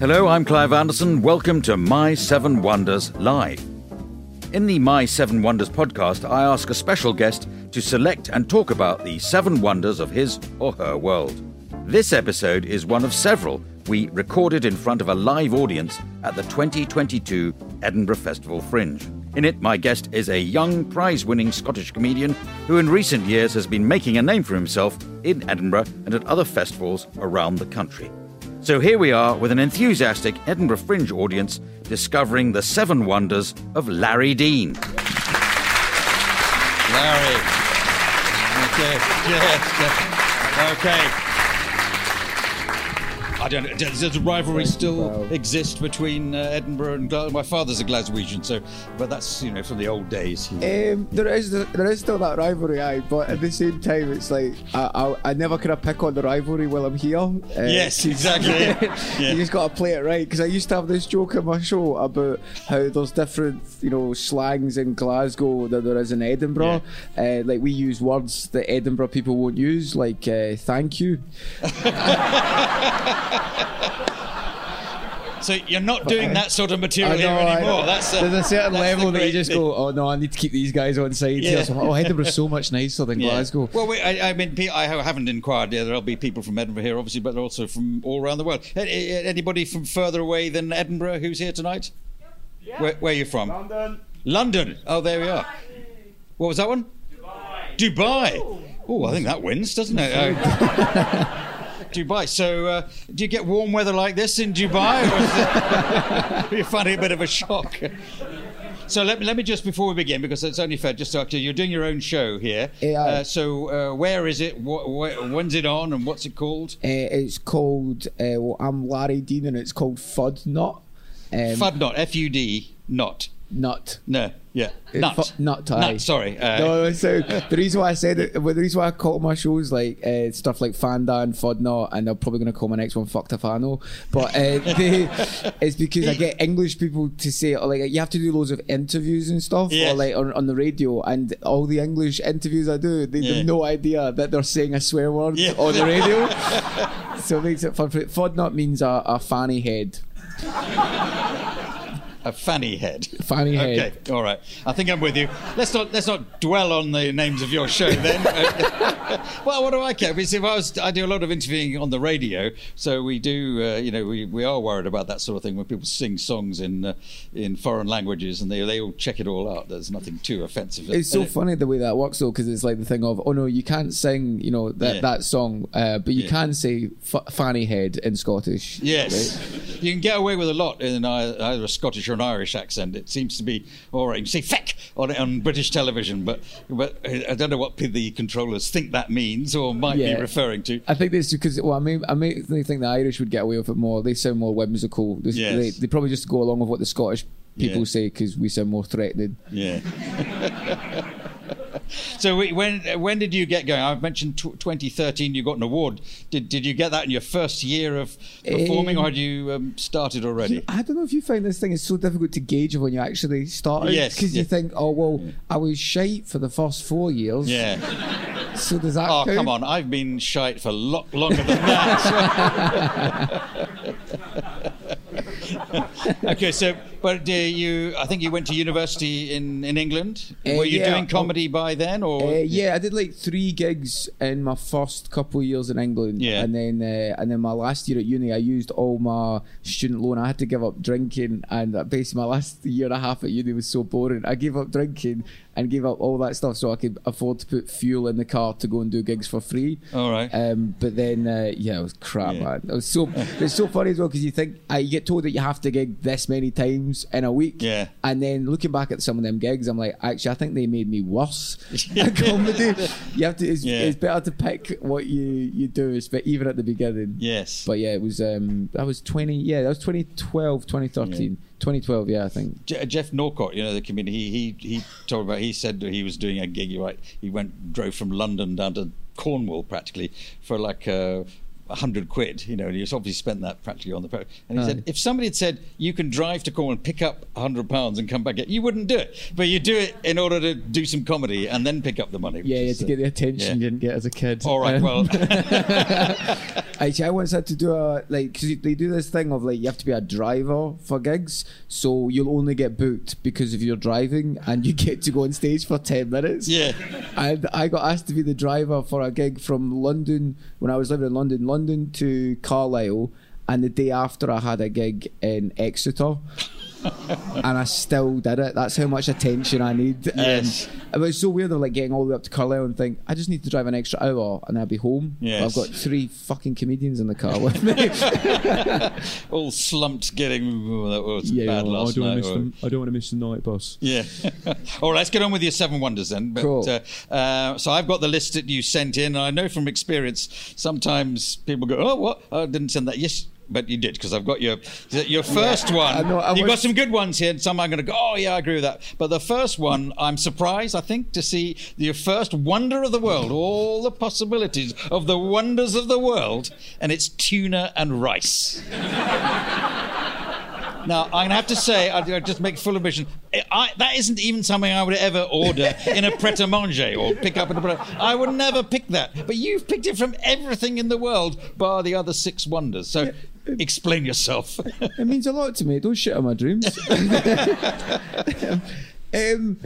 Hello, I'm Clive Anderson. Welcome to My Seven Wonders Live. In the My Seven Wonders podcast, I ask a special guest to select and talk about the seven wonders of his or her world. This episode is one of several we recorded in front of a live audience at the 2022 Edinburgh Festival Fringe. In it, my guest is a young prize winning Scottish comedian who, in recent years, has been making a name for himself in Edinburgh and at other festivals around the country. So here we are with an enthusiastic Edinburgh Fringe audience discovering the seven wonders of Larry Dean. Larry. Okay. Yes. Okay. I don't know. Does, does rivalry still exist between uh, Edinburgh and Glasgow? My father's a Glaswegian, so but that's you know from the old days. Um, there is there is still that rivalry, aye, but at the same time, it's like I, I, I never kind of pick on the rivalry while I'm here. Uh, Yes, exactly. Yeah. you just got to play it right because I used to have this joke in my show about how there's different you know slangs in Glasgow that there is in Edinburgh. Uh, like we use words that Edinburgh people won't use, like uh, thank you. So you're not doing that sort of material I here anymore. That's uh, There's a certain that's level that you just thing. go, oh no, I need to keep these guys on side. Yeah. here. So, oh, Edinburgh's so much nicer than Yeah. Glasgow. Well, we, I, I mean, I haven't inquired. Yeah, there'll be people from Edinburgh here, obviously, but also from all around the world. A- a- Anybody from further away than Edinburgh who's here tonight? Where, where are you from? London. London. Oh, there we are. What was that one? Dubai. Dubai. Oh, I think that wins, doesn't it? Dubai. So, uh, do you get warm weather like this in Dubai, or is it, you find it a bit of a shock? So let me, let me just before we begin because it's only fair just to actually you're doing your own show here. Yeah. Uh, so uh, where is it? Wh- when's it on? And what's it called? Uh, it's called. Uh, well, I'm Larry Dean, and it's called Fud Not. Um, Fud not F U D not Nut. no yeah nut fu- nut, aye. nut sorry uh, no, so the reason why I said it, well, the reason why I call my shows like uh, stuff like Fanda and Fudnot, and they're probably going to call my next one Fuck Tafano, but uh, they, it's because I get English people to say like you have to do loads of interviews and stuff, Yes. or like on, on the radio, and all the English interviews I do, they Yeah. have no idea that they're saying a swear word Yeah. on the radio, so it makes it fun. For it. Means a, a fanny head, a fanny head. fanny head. Okay, all right. I think I'm with you. Let's not let's not dwell on the names of your show then. well, what do I care? Because if I was, I do a lot of interviewing on the radio, so we do. Uh, you know, we, we are worried about that sort of thing when people sing songs in uh, in foreign languages and they they all check it all out. There's nothing too offensive. It's so it- funny the way that works though, because it's like the thing of, oh no, you can't sing, you know, that Yeah. that song, uh, but you Yeah. can say f- fanny head in Scottish. Yes, you can get away with a lot in ei- either a Scottish or an Irish accent. It seems to be all right. You say "feck" on, on British television, but but I don't know what the controllers think that means or might Yeah. be referring to. I think that's because well, I mean, I mean, they think the Irish would get away with it more. They sound more whimsical. They, Yes. they, they probably just go along with what the Scottish people Yeah. say because we sound more threatening. Yeah. so we- when when did you get going? I've mentioned tw 2013. You got an award. Did did you get that in your first year of performing, or Um, had you um, started already? I don't know if you find this thing is so difficult to gauge when you actually started. Yes, Because you think, oh well, I was shite for the first four years. Yeah. So does that? Oh count? come on! I've been shite for lo- longer than that. okay, so but uh, you, I think you went to university in, in England. Uh, Were you yeah, doing comedy by then, or Uh, yeah, I did like three gigs in my first couple of years in England, Yeah. and then uh, and then my last year at uni, I used all my student loan. I had to give up drinking, and basically my last year and a half at uni was so boring. I gave up drinking and gave up all that stuff so I could afford to put fuel in the car to go and do gigs for free. All right. Um, but then, uh, yeah, it was crap, Yeah. man. It was so it's so funny as well because you think uh, you get told that you have to gig this many times in a week, Yeah. and then looking back at some of them gigs, I'm like, actually, I think they made me worse at comedy. You have to. It's, Yeah. it's better to pick what you you do, even at the beginning. yes. But yeah, it was. Um, that was 20. Yeah, that was 2012, 2013, 2012. Yeah, I think. Je- Geoff Norcott, you know the comedian, he he he told about. He said he was doing a gig. Right. He went drove from London down to Cornwall practically for like a hundred quid. You know, and he's obviously spent that practically on the. pro- And he Aye. said if somebody had said you can drive to Cornwall and pick up a hundred pounds and come back, you wouldn't do it. But you do it in order to do some comedy and then pick up the money. which Yeah, you had is, to get the attention yeah. you didn't get as a kid. All right. Um, Well, Actually, I once had to do a like because they do this thing of like you have to be a driver for gigs, so you'll only get booked because of your driving, and you get to go on stage for ten minutes. Yeah. and I got asked to be the driver for a gig from London when I was living in London, London to Carlisle, and the day after I had a gig in Exeter. And I still did it. That's how much attention I need. Um, Yes. it was so weird of like getting all the way up to Carlisle and think I just need to drive an extra hour and I'll be home. Yes. I've got three fucking comedians in the car with me. all slumped, getting oh, that was Yeah, bad oh, I last don't wanna night. miss or- them. I don't want to miss the night bus. Yeah. All right, let's get on with your seven wonders then. But, Cool. uh, uh, so I've got the list that you sent in, and I know from experience sometimes people go, "Oh, what? I didn't send that." Yes. But you did because I've got your your first one. I know, I You've got some good ones here, and some I'm going to go. Oh yeah, I agree with that. But the first one, I'm surprised. I think to see your first wonder of the world, all the possibilities of the wonders of the world, and it's tuna and rice. Now, I'm going to have to say, I I just make full admission, I, that isn't even something I would ever order in a pret a manger or pick up in a pret I would never pick that. But you've picked it from everything in the world, bar the other six wonders. So explain yourself. It means a lot to me. Don't shit on my dreams. um,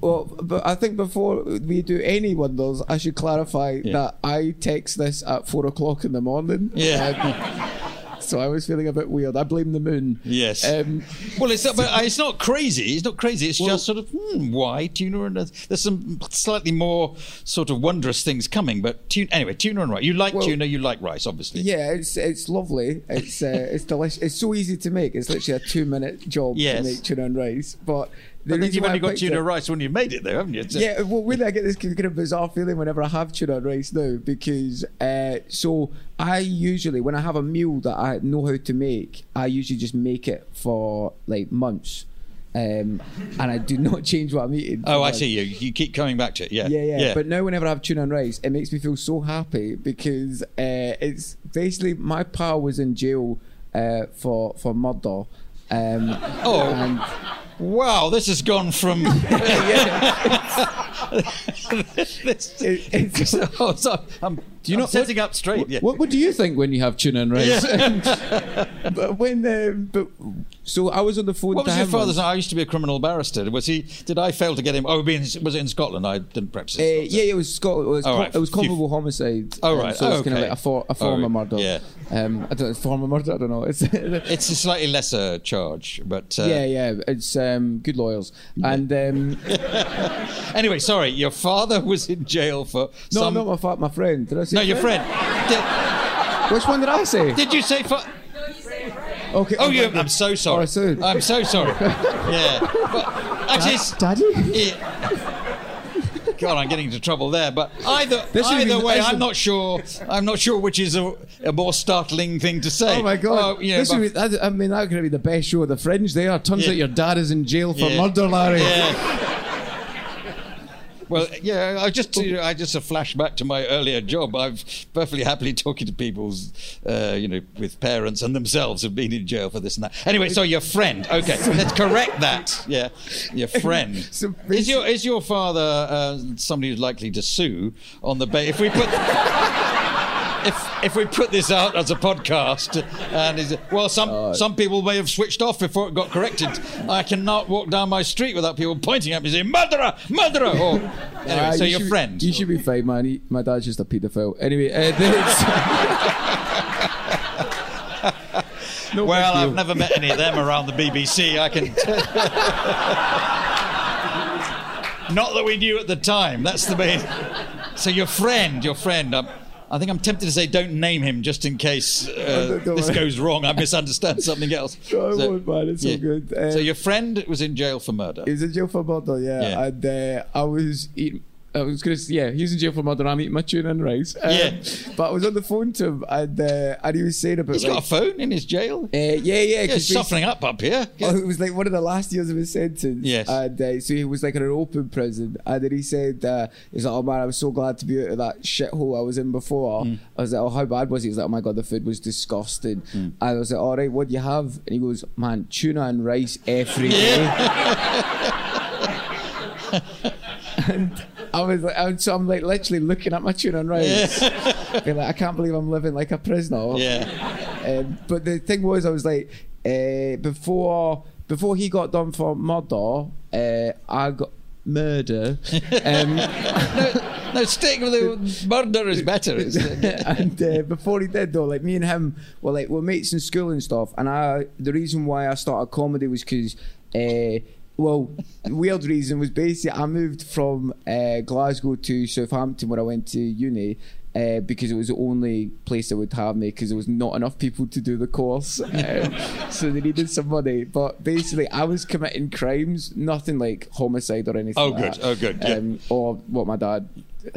well, but I think before we do any wonders, I should clarify Yeah. that I text this at four o'clock in the morning. Yeah. Um, so I was feeling a bit weird. I blame the moon. Yes. Um, well, it's not, but uh, it's not crazy. It's not crazy. It's just sort of hmm, why tuna and there's some slightly more sort of wondrous things coming. But tuna, anyway, tuna and rice. You like Well- tuna. You like rice, obviously. yeah, it's it's lovely. It's uh, it's delicious. It's so easy to make. It's literally a two minute job Yes. to make tuna and rice. But the But then you've only got tuna rice when you've made it, though, haven't you? Yeah, well, when I get this kind of bizarre feeling whenever I have tuna rice now, because uh, so I usually when I have a meal that I know how to make, I usually just make it for like months, um, and I do not change what I'm eating. Oh, I see you. You keep coming back to it. Yeah. Yeah, yeah, But now, whenever I have tuna and rice, it makes me feel so happy because uh, it's basically my pal was in jail uh, for for murder. Um, Oh. and Wow, this has gone from. this, it, it's oh, sorry. I'm, do you I'm not- setting up straight? Yeah. What, what do you think when you have tuna and rice? but when, um, but so I was on the phone. What to was your father's? once. I used to be a criminal barrister. Was he? Did I fail to get him? Oh, being, was it in Scotland? I didn't practice. Uh, it. yeah, it was Scotland. It was, Oh, co- right. it was You- culpable homicide. Oh, um, right. so it's Oh, kind of okay. like a, for, a form Oh, of murder. yeah. Um, I don't know. Form of murder. I don't know. It's It's a slightly lesser charge, but uh, yeah, yeah. It's um, good lawyers. And um, Anyway, sorry. Your father was in jail for no, some. not my fa- my friend. Did I say? no, your friend. Did, Which one did I say? did you say? Fa- Okay. oh, you. I'm so sorry. Oh, sorry. I'm so sorry. yeah. But actually, it's- Daddy. Yeah. God, I'm getting into trouble there. But either This either be- way, I'm not sure. I'm not sure which is a, a more startling thing to say. Oh my god! Oh, yeah, this but- would be, that- I mean, that's going to be the best show of the Fringe. There, turns Yeah. out your dad is in jail for Yeah. murder, Larry. Yeah. Well, yeah, I just I just a flashback to my earlier job. I've perfectly happily talking to people's, uh, you know, with parents and themselves have been in jail for this and that. Anyway, so your friend. Okay, let's correct that. Yeah, your friend. Is your is your father uh, somebody who's likely to sue on the ba- if we put if if we put this out as a podcast, and is well, some some people may have switched off before it got corrected. I cannot walk down my street without people pointing at me saying "murderer, murderer." Or, anyway, Ah, so you your friend. You should be fine, man. He, my dad's just a paedophile. Anyway, uh, no well, I've never met any of them around the BBC. I can. Not that we knew at the time. That's the main. So your friend, your friend. Um, I think I'm tempted to say don't name him just in case uh, don't- don't this worry. goes wrong. I misunderstand something else. I So-. It's all good. Uh, so your friend was in jail for murder. He was in jail for murder, yeah. Yeah. And uh, I was eating. I was gonna say, yeah, he was in jail for murder. I'm eating my tuna and rice. Um, Yeah. But I was on the phone to him, and uh, and he was saying about He's like, got a phone in his jail. uh, yeah, yeah, Yeah, it's softening up up here. Oh, it was like one of the last years of his sentence. Yes. And uh, so he was like in an open prison. And then he said, uh, he's like, oh man, I'm so glad to be out of that shithole I was in before. Mm. I was like, oh, how bad was it? He was like, oh my God, the food was disgusting. Mm. And I was like, all right, what do you have? And he goes, man, tuna and rice every day. and I was like, and so I'm like literally looking at my tuna and rice. Being like, I can't believe I'm living like a prisoner. Yeah. Um, but the thing was, I was like, uh, before before he got done for murder, uh, I got murder. Um, No, stick with the murder is better. And uh, before he did though, like me and him were like we're mates in school and stuff. And I, the reason why I started comedy was because. Uh, well, weird reason was basically I moved from uh, Glasgow to Southampton where I went to uni uh, because it was the only place that would have me because there was not enough people to do the course. Um, so they needed some money. But basically, I was committing crimes, nothing like homicide or anything. Oh, like good. that. Oh, good. Yeah. Um, or what my dad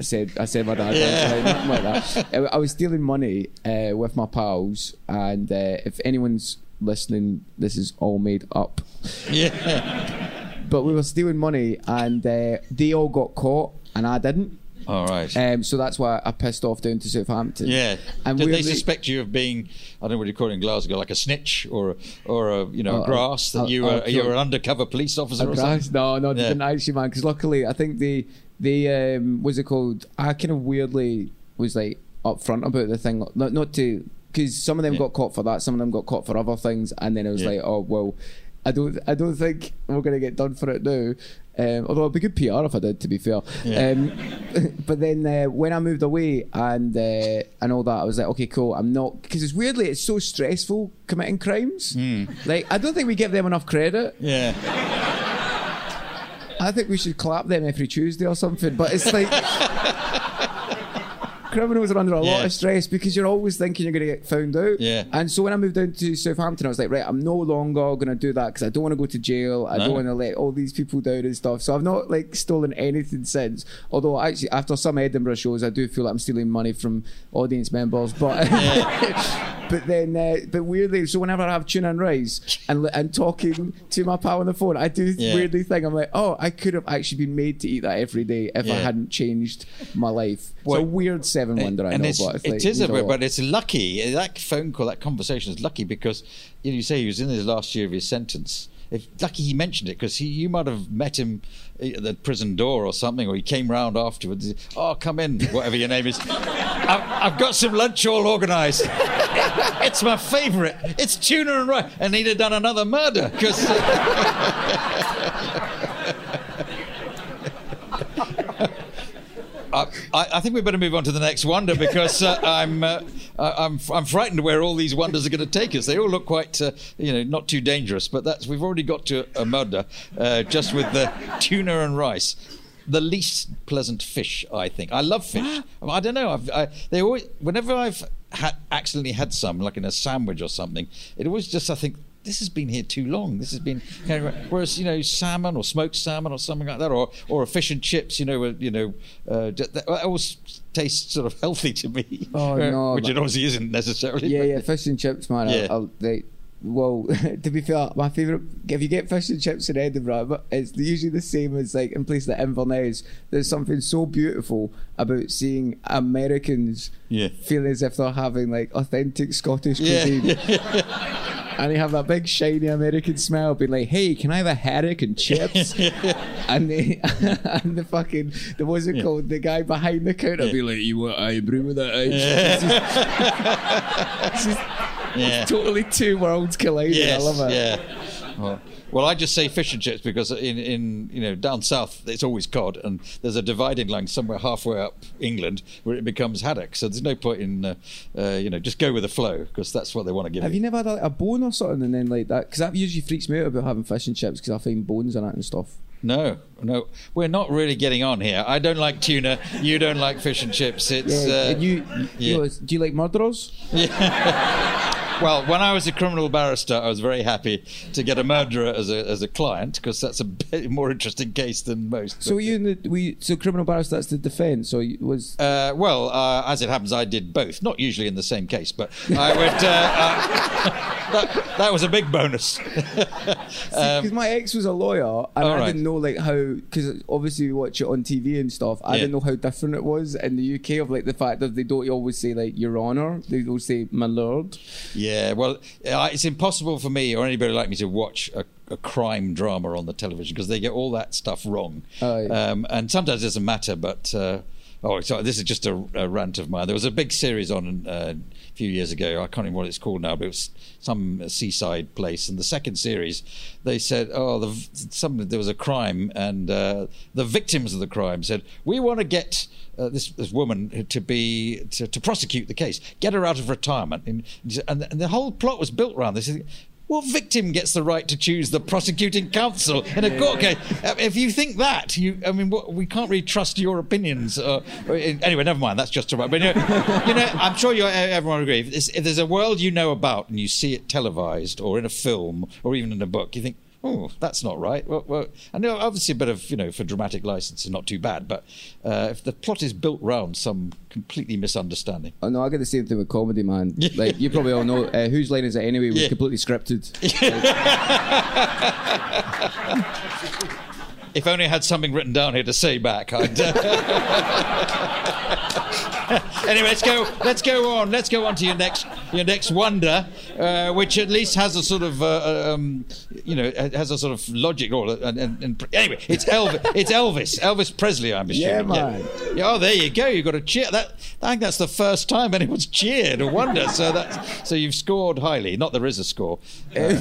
said. I said my dad. Yeah. Like that. I I was stealing money uh, with my pals, and uh, if anyone's listening, this is all made up. yeah. But we were stealing money, and uh, they all got caught, and I didn't. All right. Um, so that's why I pissed off down to Southampton. yeah. and Did they suspect you of being, I don't know what you call it in Glasgow, like a snitch or a, or a you know a grass that oh, you oh, were you were an undercover police officer or something? No, no, they Yeah. didn't actually, man. Because luckily, I think the they, um, what's it called? I kind of weirdly was like upfront about the thing, not, not to, because some of them Yeah. got caught for that, some of them got caught for other things, and then it was Yeah. like, oh well, I don't, I don't think we're gonna get done for it now. Um, although it'd be good PR if I did, to be fair. Yeah. Um, but then uh, when I moved away and uh, and all that, I was like, okay, cool. I'm not because it's weirdly it's so stressful committing crimes. Hmm. Like I don't think we give them enough credit. Yeah. I think we should clap them every Tuesday or something. But it's like criminals are under a lot of stress because you're always thinking you're going to get found out. Yeah. And so when I moved down to Southampton, I was like, right, I'm no longer going to do that because I don't want to go to jail. I No. don't want to let all these people down and stuff. So I've not like stolen anything since. Although actually, after some Edinburgh shows, I do feel like I'm stealing money from audience members. But but then, uh, but weirdly, so whenever I have tuna and rice and and talking to my pal on the phone, I do Yeah. weirdly think I'm like, oh, I could have actually been made to eat that every day if I hadn't changed my life. It's a weird seven wonder, I know, it's, but it's it like, is a bit, but it's lucky. That phone call, that conversation is lucky because you know you say he was in his last year of his sentence. Lucky he mentioned it because you might have met him at the prison door or something, or he came round afterwards. Oh, come in, whatever your name is. I've, I've got some lunch all organised. it's my favourite. It's tuna and rice, and he'd have done another murder because. I, uh, I I think we better move on to the next wonder because uh, I'm uh, I'm I'm frightened where all these wonders are going to take us. They all look quite uh, you know not too dangerous, but that's we've already got to a murder uh, just with the tuna and rice. The least pleasant fish, I think. I love fish. I don't know. I've, I, they always whenever I've had accidentally had some, like in a sandwich or something, it always just I think this has been here too long. This has been whereas you know salmon or smoked salmon or something like that, or or a fish and chips. You know, were- you know, uh, that always tastes sort of healthy to me. Oh, uh, no, which it obviously isn't necessarily. yeah, yeah, fish and chips, man. Yeah. I'll, I'll, they, well, to be fair, my favourite, if you get fish and chips in Edinburgh, it's usually the same as like in places like Inverness. There's something so beautiful about seeing Americans Yeah. feel as if they're having like authentic Scottish Yeah. cuisine. and he have that big shiny American smile, being like, "Hey, can I have a haddock and chips?" and the and the fucking the what's it called? The guy behind the counter be like, "You want Irn-Bru with that?" Yeah. totally two worlds colliding. Yes, I love it. Yeah. Well, well, I just say fish and chips because in, in you know down south it's always cod, and there's a dividing line somewhere halfway up England where it becomes haddock. So there's no point in uh, uh, you know just go with the flow because that's what they want to give Have you. you never had a, a bone or something and then like that? Because that usually freaks me out about having fish and chips because I find bones in it and stuff. No, no, we're not really getting on here. I don't like tuna. You don't like fish and chips. It's Yeah, uh, you, yeah. you know, do you like murderers? Well, when I was a criminal barrister, I was very happy to get a murderer as a as a client because that's a bit more interesting case than most. So you in the we so criminal barrister that's the defence. So you was Uh, well, uh, as it happens, I did both. Not usually in the same case, but I would. Uh, uh, that, that was a big bonus. because my ex was a lawyer and I right. didn't know like how because obviously we watch it on TV and stuff. I Yeah. didn't know how different it was in the UK of like the fact that they don't always say like Your Honour. They will say My Lord. yeah, well, uh, it's impossible for me or anybody like me to watch a, a crime drama on the television because they get all that stuff wrong. Oh, yeah. um, and sometimes it doesn't matter, but. Uh, Oh, sorry, this is just a, a rant of mine. There was a big series on uh, few years ago. I can't remember what it's called now, but it was some seaside place. And the second series, they said, "Oh, the, some there was a crime, and uh, the victims of the crime said we want to get." Uh, this, this woman to be to, to prosecute the case, get her out of retirement, and, and, and the whole plot was built around this. What victim gets the right to choose the prosecuting counsel in a court case? Uh, If you think that, you, I mean, what, we can't really trust your opinions. Uh, anyway, never mind. That's just about. But you know, you know I'm sure you everyone will agree. If if there's a world you know about and you see it televised or in a film or even in a book, you think, oh, that's not right. Well, well, I know obviously a bit of you know for dramatic license is not too bad, but uh, if the plot is built round some completely misunderstanding. Oh no, I get the same thing with comedy, man. Like you probably all know, uh, whose line is it anyway? Was Yeah. completely scripted. If only I had something written down here to say back. I'd, uh, anyway, let's go. Let's go on. Let's go on to your next your next wonder, uh, which at least has a sort of uh, um, you know has a sort of logic. Or and, and, and anyway, it's Elvis. It's Elvis. Elvis Presley. I'm assuming. Yeah, man. Yeah, Oh, there you go. You got a cheer. That I think that's the first time anyone's cheered. A wonder. So that's so you've scored highly. Not there is a score, Uh,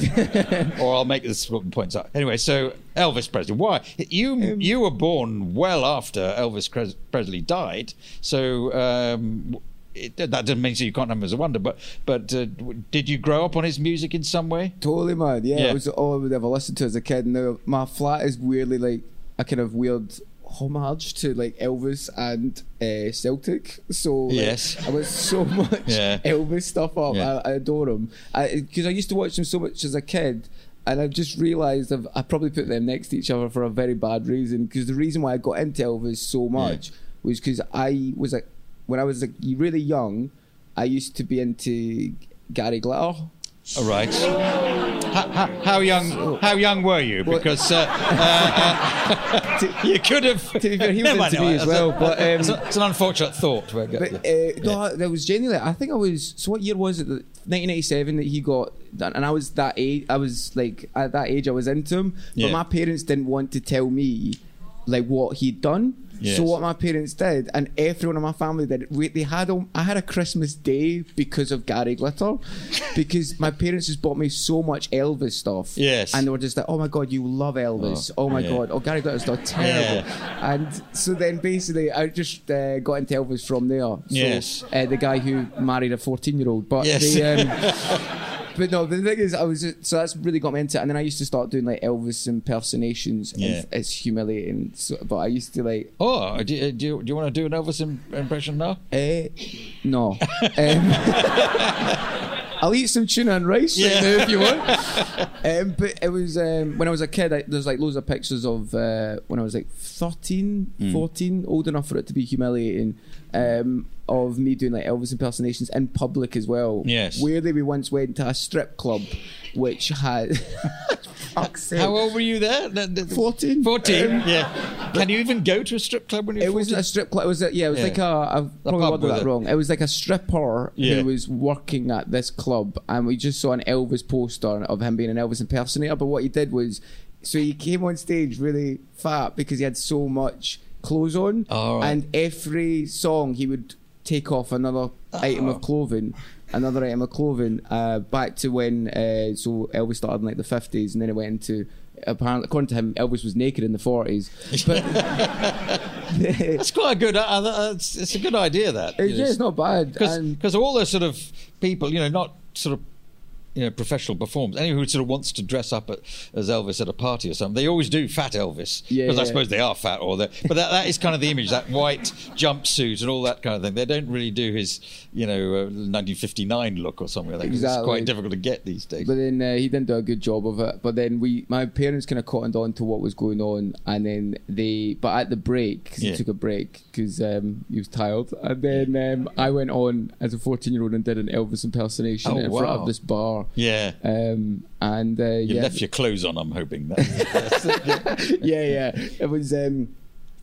or I'll make this points up. Anyway, so Elvis Presley. Why you you were born well after Elvis Pres- Presley died. So. Um, it, that doesn't mean you can't have him as a wonder, but but uh, did you grow up on his music in some way? Totally mad. Yeah, Yeah. it was all I would ever listen to as a kid. Now my flat is weirdly like a kind of weird homage to like Elvis and uh, Celtic. So like, Yes. I was so much Yeah. Elvis stuff up. Yeah. I, I adore him because I, used to watch him so much as a kid. And I've just realised I've, I probably put them next to each other for a very bad reason. Because the reason why I got into Elvis so much was because I was like, when I was like really young, I used to be into Gary Glitter. All right. How, how, how young? How young were you? Because uh, uh, uh, you could have. To be fair, he was mind, into me it's as a- well, but, um, it's, a- it's an unfortunate thought. But, But uh, no, there was genuinely. I think I was. So what year was it? 1987 that he got, and I was that age. I was like at that age. I was into him, Yeah. but my parents didn't want to tell me like what he'd done. Yes. So what my parents did, and everyone in my family did, we, they had a, I had a Christmas day because of Gary Glitter, because my parents just bought me so much Elvis stuff. Yes. and they were just like, "Oh my god, you love Elvis! Oh, my yeah. god, oh Gary Glitter's not terrible." And so then basically, I just uh, got into Elvis from there. So, Yes. uh, the guy who married a fourteen-year-old, but Yes. the, um, but no, the thing is, I was just, so that's really got me into it. And then I used to start doing like Elvis impersonations. Yeah. And it's humiliating. So, but I used to like, oh, do, you- do, you, do you want to do an Elvis impression now? eh, no. um, I'll eat some tuna and rice Yeah. right now if you want. um, but it was um, when I was a kid. I, there's like loads of pictures of uh, when I was like 13, Hmm. 14, old enough for it to be humiliating. Um, of me doing like Elvis impersonations in public as well. Yes. Weirdly, we once went to a strip club, which had. fuck's. How old were you there? The- the- 14. 14, Um, yeah. Can you even go to a strip club when you're It wasn't a strip club. It was a, yeah. It was Yeah. like a. I've probably pub worded with that a- wrong. It was like a stripper Yeah. who was working at this club, and we just saw an Elvis poster of him being an Elvis impersonator. But what he did was, so he came on stage really fat because he had so much clothes on, Oh, right. and every song he would take off another item Oh. of clothing. Another item of clothing, uh, back to when uh, so Elvis started in like the fifties, and then it went into apparently according to him, Elvis was naked in the forties. But It's quite a good. Uh, uh, it's, it's a good idea that. It's, yeah, it's not bad. Because all those sort of people, you know, not sort of you know professional performers, anyone who sort of wants to dress up at, as Elvis at a party or something, they always do fat Elvis Yeah, because I suppose they are fat or they but that, that is kind of the image that white jumpsuit and all that kind of thing. They don't really do his you know uh, 1959 look or something like that. 'cause It's quite difficult to get these days. But then uh, he didn't do a good job of it. But then we, my parents, kind of cottoned on to what was going on, and then they. But at the break, because Yeah. he took a break because um, he was tired, and then um, I went on as a fourteen-year-old and did an Elvis impersonation Oh, in front of this bar. Yeah. Um, and uh, you yeah, left your clothes on. I'm hoping that. yeah, yeah. It was. Um,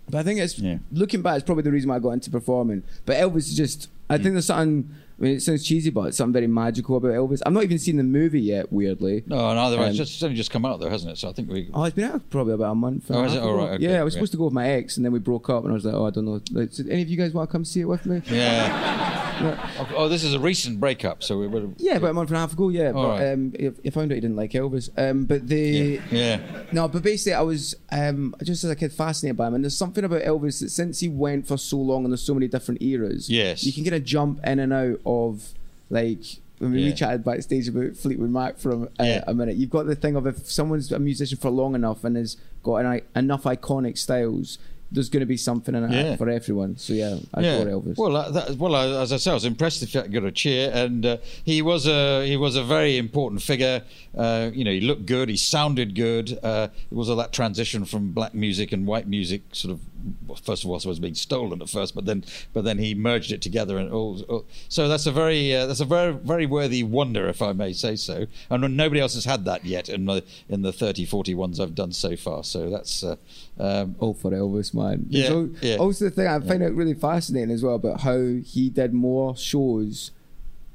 but I think it's Yeah. looking back. It's probably the reason why I got into performing. But Elvis is just. I Mm. think there's something. I mean, it sounds cheesy, but it's something very magical about Elvis. I've not even seen the movie yet. Weirdly. no, neither. Um, it's, just, it's only just come out though, hasn't it? So I think we. Oh, it's been out probably about a month. Oh, is it? Oh, ago. right, okay, yeah, I was yeah. supposed to go with my ex, and then we broke up, and I was like, oh, I don't know. Like, so any of you guys want to come see it with me? Yeah. oh, this is a recent breakup, so we would. Yeah, about a month and a half ago. Yeah, All but right. um, I found out he didn't like Elvis. Um, but the Yeah. no, but basically, I was um, just as a kid fascinated by him, and there's something about Elvis that since he went for so long, and there's so many different eras. Yes. you can kind of jump in and out of like. when we Yeah. chatted backstage about Fleetwood Mac for a, Yeah. a minute. You've got the thing of if someone's a musician for long enough and has got an, enough iconic styles, there's going to be something in it Yeah. for everyone. So yeah, I yeah. adore Elvis. Well, that, well, as I said, I was impressed if you got a cheer, and uh, he was a he was a very important figure. Uh, you know, he looked good, he sounded good. Uh, it was all that transition from black music and white music, sort of. Well, first of all, so it was being stolen at first, but then but then he merged it together, and all. all so that's a very uh, that's a very very worthy wonder, if I may say so. And nobody else has had that yet in the in the 30, 40 ones I've done so far. So that's. Uh, um, all for Elvis, man. Yeah, There's al- yeah. Also, the thing I find it really fascinating as well about how he did more shows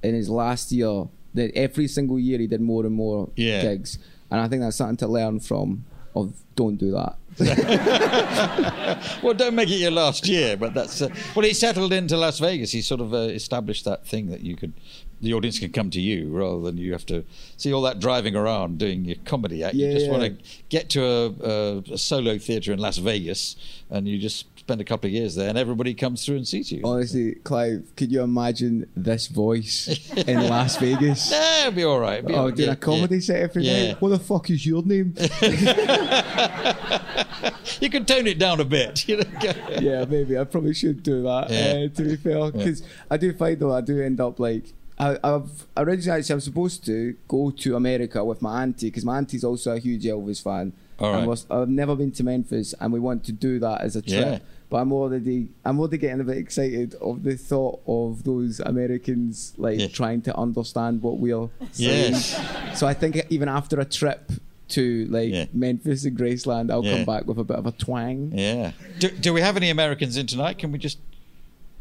in his last year. That every single year he did more and more Yeah. gigs, and I think that's something to learn from. Of don't do that. well, don't make it your last year, but that's uh, well. He settled into Las Vegas. He sort of uh, established that thing that you could, the audience can come to you rather than you have to see all that driving around doing your comedy act. you just yeah. want to get to a, a, a solo theatre in Las Vegas, and you just spend a couple of years there, and everybody comes through and sees you. Honestly, Clive, could you imagine this voice in Las Vegas? Yeah, it'll be all right. be Oh, right. doing Yeah, a comedy yeah. set every Yeah. night. What the fuck is your name? You can tone it down a bit. You know? yeah, maybe I probably should do that. Yeah. Uh, to be fair, because I do find though I do end up like I, I've originally actually I was supposed to go to America with my auntie because my auntie's also a huge Elvis fan. All right. was- I've never been to Memphis, and we want to do that as a trip. Yeah. But I'm already I'm already getting a bit excited of the thought of those Americans like Yeah. trying to understand what we're saying. Yes. So I think even after a trip to like Yeah. Memphis and Graceland, I'll come back with a bit of a twang. Yeah. Do, do we have any Americans in tonight? Can we just?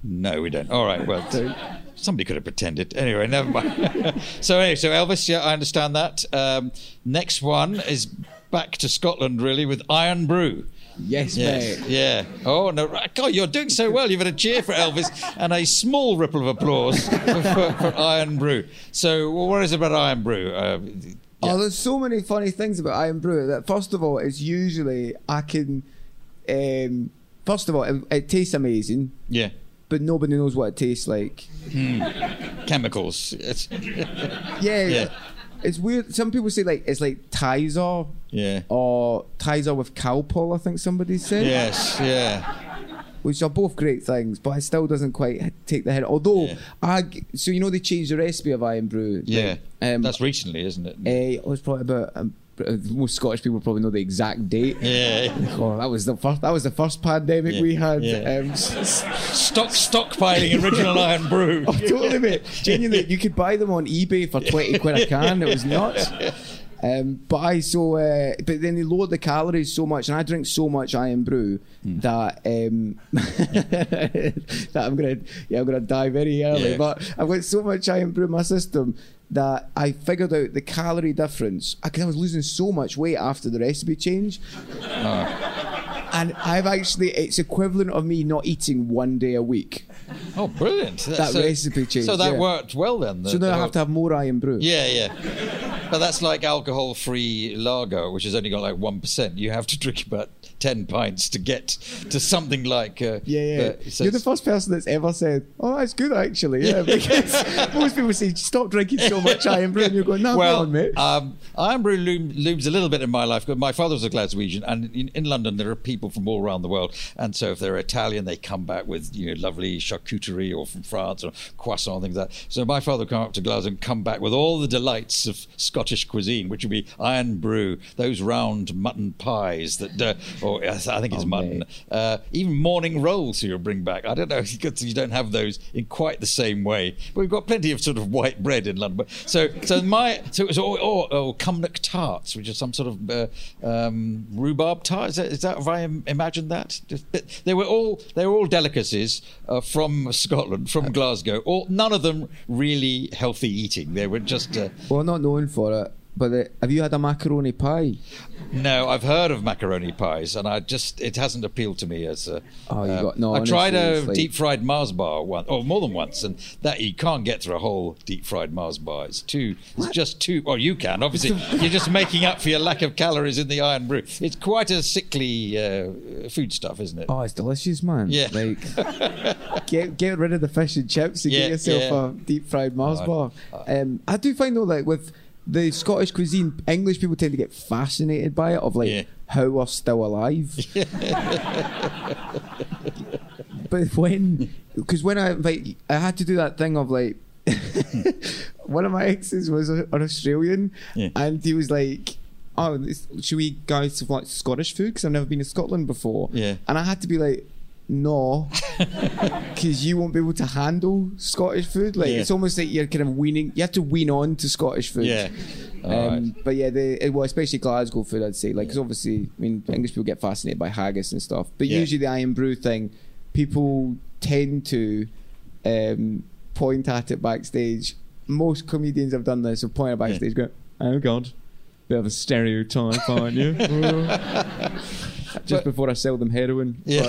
No, we don't. All right. Well, Don't. somebody could have pretended. Anyway, never mind. so anyway, so Elvis, yeah, I understand that. Um, next one is back to Scotland, really, with Irn-Bru. Yes, Yes, mate. yeah. Oh no. God, you're doing so well. You've had a cheer for Elvis and a small ripple of applause for, for Irn-Bru. So, well, what is it about Irn-Bru? Uh, yeah. Oh, there's so many funny things about Irn-Bru. That first of all, it's usually I can. Um, first of all, it, it tastes amazing, yeah. but nobody knows what it tastes like. Chemicals. It's, Yeah, Yeah. it's weird. Some people say like it's like Tizer yeah. or Tizer with Calpol. I think somebody said. Yes. Yeah. which are both great things, but it still doesn't quite take the head. Although, Yeah. I so you know they changed the recipe of Irn-Bru. Yeah. um, That's recently, isn't it? uh, it was probably about. Um, most Scottish people probably know the exact date. yeah. Oh, that was the first. That was the first pandemic Yeah, we had. yeah. Um, Stock stockpiling original Irn-Bru. oh, totally, mate. Genuinely, you could buy them on eBay for twenty quid a can. It was nuts. Um, but I so, uh, but then they lowered the calories so much, and I drink so much Irn-Bru Hmm. that um, that I'm gonna, yeah, I'm gonna die very early. Yeah. But I've got so much Irn-Bru in my system that I figured out the calorie difference because I was losing so much weight after the recipe change. And I've actually, it's equivalent of me not eating one day a week. Oh, brilliant! That recipe change, So that yeah. worked well then. So the- now the I have to have more Irn-Bru. Yeah, yeah. But that's like alcohol-free lager, which has only got like one percent. You have to drink about ten pints to get to something like. Uh, Yeah, yeah. uh, so You're the first person that's ever said, "Oh, that's good, actually." Yeah, because most people say, "Stop drinking so much Irn-Bru," and you're going, "No, well, on, mate." um, Irn-Bru loom, looms a little bit in my life. But my father was a Glaswegian, and in, in London there are people from all around the world. And so if they're Italian, they come back with you know lovely charcuterie, or from France, or croissant things like that. So my father would come up to Glasgow and come back with all the delights of Scottish cuisine, which would be Irn-Bru, those round mutton pies that, uh, or I think it's Oh, mutton, uh, even morning rolls he'll bring back. I don't know because you don't have those in quite the same way. But we've got plenty of sort of white bread in London. So so my so it was all, all, all Cumnock tarts, which are some sort of uh, um, rhubarb tart. Is that, is that have I im- imagined that? Just- They were all they were all delicacies uh, from Scotland, from Glasgow. All none of them really healthy eating. They were just. Uh, well, not known for it, but uh, have you had a macaroni pie? No, I've heard of macaroni pies, and I just it hasn't appealed to me as a. Oh, you uh, got- no, I tried a like- deep fried Mars bar once, or more than once, and that you can't get through a whole deep fried Mars bar. It's too. It's just too. Well, you can obviously. you're just making up for your lack of calories in the Irn-Bru. It's quite a sickly uh, food stuff, isn't it? Oh, it's delicious, man. Yeah. Like, get get rid of the fish and chips and Yeah, get yourself yeah. a deep fried Mars Oh, bar. I- Um, I do find though, like with the Scottish cuisine, English people tend to get fascinated by it, of like Yeah. how we're still alive. but when, because when I like, I had to do that thing of like. one of my exes was an Australian, Yeah. and he was like, "Oh, this, should we guys have like Scottish food? Because I've never been to Scotland before." Yeah. and I had to be like, "No," because you won't be able to handle Scottish food. Like Yeah. it's almost like you're kind of weaning. You have to wean on to Scottish food. Yeah. Um, Alright. But yeah, the well, especially Glasgow food, I'd say. Like, because obviously, I mean, English people get fascinated by haggis and stuff. But Yeah. usually, the Irn-Bru thing, people tend to um, point at it backstage. Most comedians have done this. so point at backstage, go, "Oh God, bit of a stereotype, aren't you?" Just before I sell them heroin. Yeah.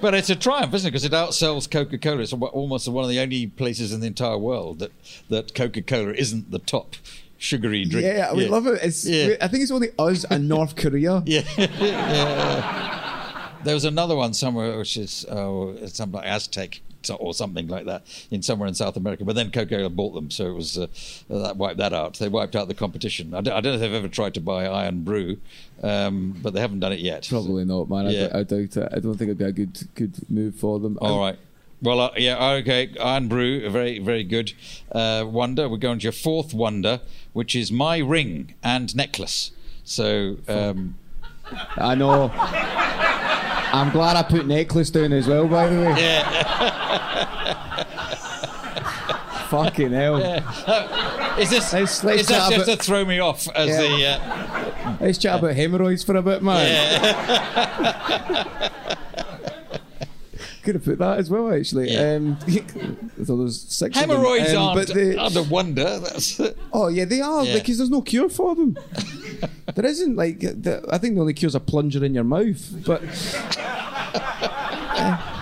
But it's a triumph, isn't it? Because it outsells Coca Cola. It's almost one of the only places in the entire world that, that Coca Cola isn't the top sugary drink. Yeah, we love it. It's, Yeah. I think it's only us and North Korea. Yeah. yeah. There was another one somewhere, which is oh, something like Aztec or something like that, in somewhere in South America. But then Coca-Cola bought them, so it was uh, that wiped that out. They wiped out the competition. I don't, I don't know if they've ever tried to buy Irn-Bru, um, but they haven't done it yet. Probably not, man. I, Yeah. I doubt it. I don't think it'd be a good good move for them. All right. Well, uh, yeah, okay. Irn-Bru, a very, very good uh, wonder. We're going to your fourth wonder, which is my ring and necklace. So, um, I know. I'm glad I put necklace down as well. By the way, yeah. fucking hell. Is this, Let's- let's is that just to throw me off as Yeah. the. Uh, Let's chat about hemorrhoids for a bit, man. Could have put that as well, actually. Yeah. Um, so there's six. of them. hemorrhoids Um, aren't, but the- aren't a wonder. That's, Oh yeah, they are Yeah. because there's no cure for them. there isn't like the, I think the only cure is a plunger in your mouth. But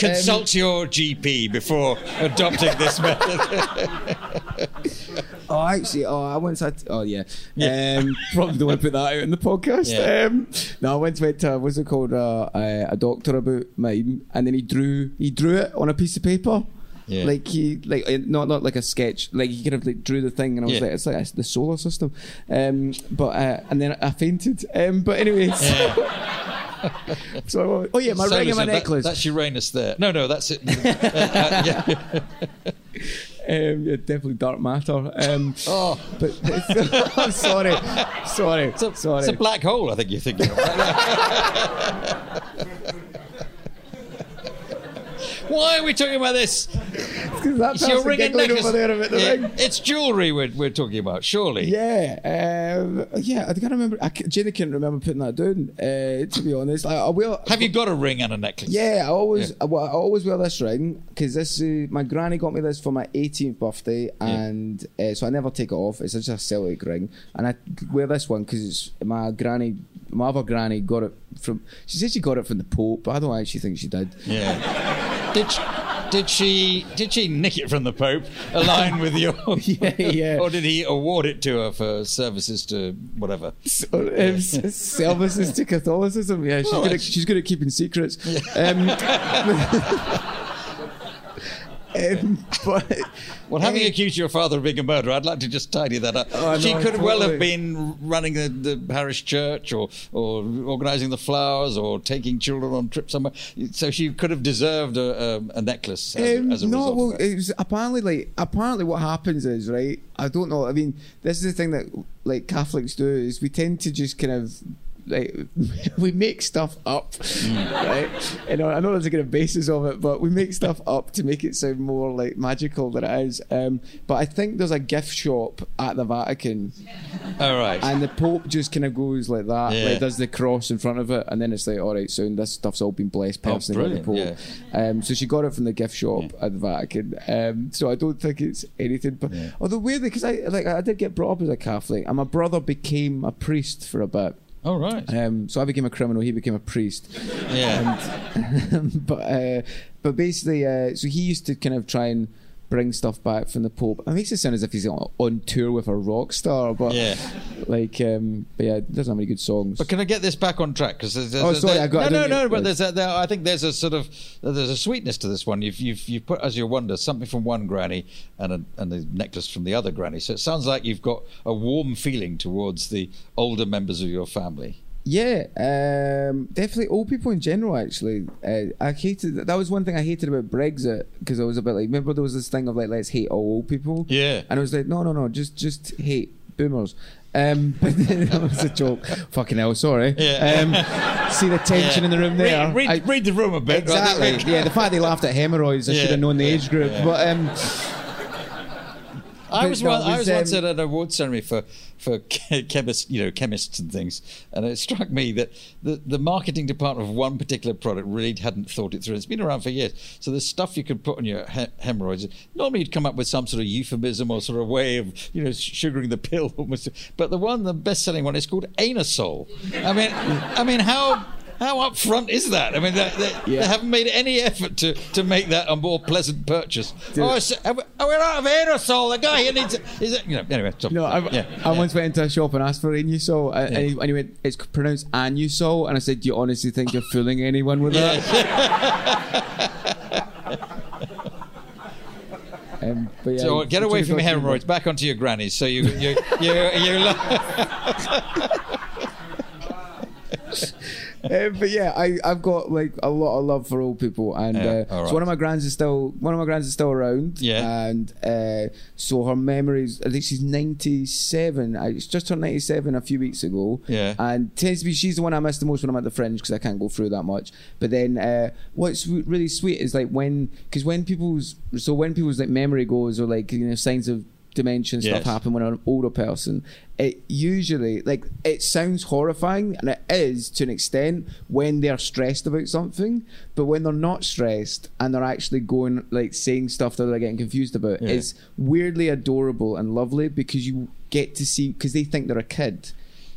consult your GP before adopting this method. oh, actually, oh, I once had. oh yeah, Yeah. Um, probably don't want to put that out in the podcast. Yeah. Um, no, I once went to what's it called uh, a, a doctor about mine, and then he drew he drew it on a piece of paper. Yeah. Like he like uh, not not like a sketch like he kind of like drew the thing and I was Yeah. like it's like it's the solar system um but uh, and then I fainted um but anyways so oh yeah my So ring and my listen, that- necklace that's Uranus there. No, no, that's it. Uh, uh, yeah. Um, yeah, definitely dark matter. Um, Oh. but I'm sorry, sorry, It's a, sorry. it's a black hole, I think you're thinking of. Why are we talking about this? Your ring and necklace. over there about the Yeah, ring. It's jewellery we're, we're talking about, surely. Yeah, um, yeah. I can't remember. I, Jenny can't remember putting that down. Uh, to be honest, I, I will. Have you got a ring and a necklace? Yeah, I always, Yeah. I, well, I always wear this ring because this. Uh, my granny got me this for my 18th birthday, and uh, so I never take it off. It's just a Celtic ring, and I wear this one because my granny, my other granny, got it from. She said she got it from the Pope, but I don't actually think she did. Yeah. Did she, did she did she nick it from the Pope, align with your? Yeah, yeah. Or did he award it to her for services to whatever? So, um, services to Catholicism. Yeah, she's Well, good. At, she's good at keeping secrets. Um, um, but Well, having eh, accused your father of being a murderer, I'd like to just tidy that up. Oh, she no, could well have been running the, the parish church or, or organising the flowers or taking children on trips somewhere. So she could have deserved a, a, a necklace as, Um, as a no, result. well, it was apparently like apparently what happens is right. I don't know. I mean, this is the thing that like Catholics do is we tend to just kind of like we make stuff up, Mm. right? Know, I know there's a kind of basis of it, but we make stuff up to make it sound more like magical than it is. Um, but I think there's a gift shop at the Vatican, All right. and the Pope just kind of goes like that, Yeah. like does the cross in front of it, and then it's like, all right, so this stuff's all been blessed Oh, by the Pope. Um, so she got it from the gift shop at the Vatican. Um, so I don't think it's anything. But Yeah. although weirdly, because I like I did get brought up as a Catholic, and my brother became a priest for a bit. All right. Um, so I became a criminal. He became a priest. yeah. but uh, but basically, uh, so he used to kind of try and bring stuff back from the Pope. It makes it sound as if he's on, on tour with a rock star, but Yeah. like, um, but yeah, it doesn't have any good songs. But can I get this back on track? Because there's, there's, Oh, sorry, there- I got- I no, no, no. get- But there's a, there, I think there's a sort of there's a sweetness to this one. You've you've you've put as your wonder something from one granny and a, and the necklace from the other granny. So it sounds like you've got a warm feeling towards the older members of your family. Yeah, um, definitely old people in general. Actually, uh, I hated that was one thing I hated about Brexit because I was a bit like, remember there was this thing of like, let's hate all old people. Yeah. and I was like, no, no, no, just just hate boomers. Um, but then that was a joke. Fucking hell, sorry. Yeah. Um, see the tension in the room there. Read, read, I- read the room a bit. right? Exactly. yeah, the fact they laughed at hemorrhoids, I Yeah, should have known the yeah, age group. yeah. But um, I was, no, one, I was, once um, at an award ceremony for for chemists, you know, chemists and things, and it struck me that the the marketing department of one particular product really hadn't thought it through. It's been around for years, so the stuff you could put on your he- hemorrhoids. Normally, you'd come up with some sort of euphemism or sort of way of you know sugaring the pill, almost. But the one, the best-selling one, is called Anusol. I mean, I mean, how. How upfront is that? I mean, they, they, Yeah. they haven't made any effort to, to make that a more pleasant purchase. Dude. Oh, it's, oh, we're out of aerosol. The guy here needs. Is it? You know. Anyway. Stop. No, I, yeah, I yeah. once went into a shop and asked for Anusol, and, and, he, and he went, "It's pronounced Anusol," and I said, "Do you honestly think you're fooling anyone with that?" Um, but yeah, So get away from through hemorrhoids. Back onto your grannies. So you you you you. Uh, but yeah, I I've got like a lot of love for old people, and Yeah, uh, all so one of my grands is still one of my grands is still around. Yeah. and uh, so her memories. I think she's ninety seven. I it's just turned ninety seven a few weeks ago. Yeah. and tends to be she's the one I miss the most when I'm at the fringe because I can't go through that much. But then uh, what's really sweet is like when because when people's so when people's like memory goes or like you know signs of dementia and stuff Yes. happen when I'm an older person, it usually like it sounds horrifying and it is to an extent when they're stressed about something, but when they're not stressed and they're actually going like saying stuff that they're getting confused about, Yeah. it's weirdly adorable and lovely because you get to see because they think they're a kid,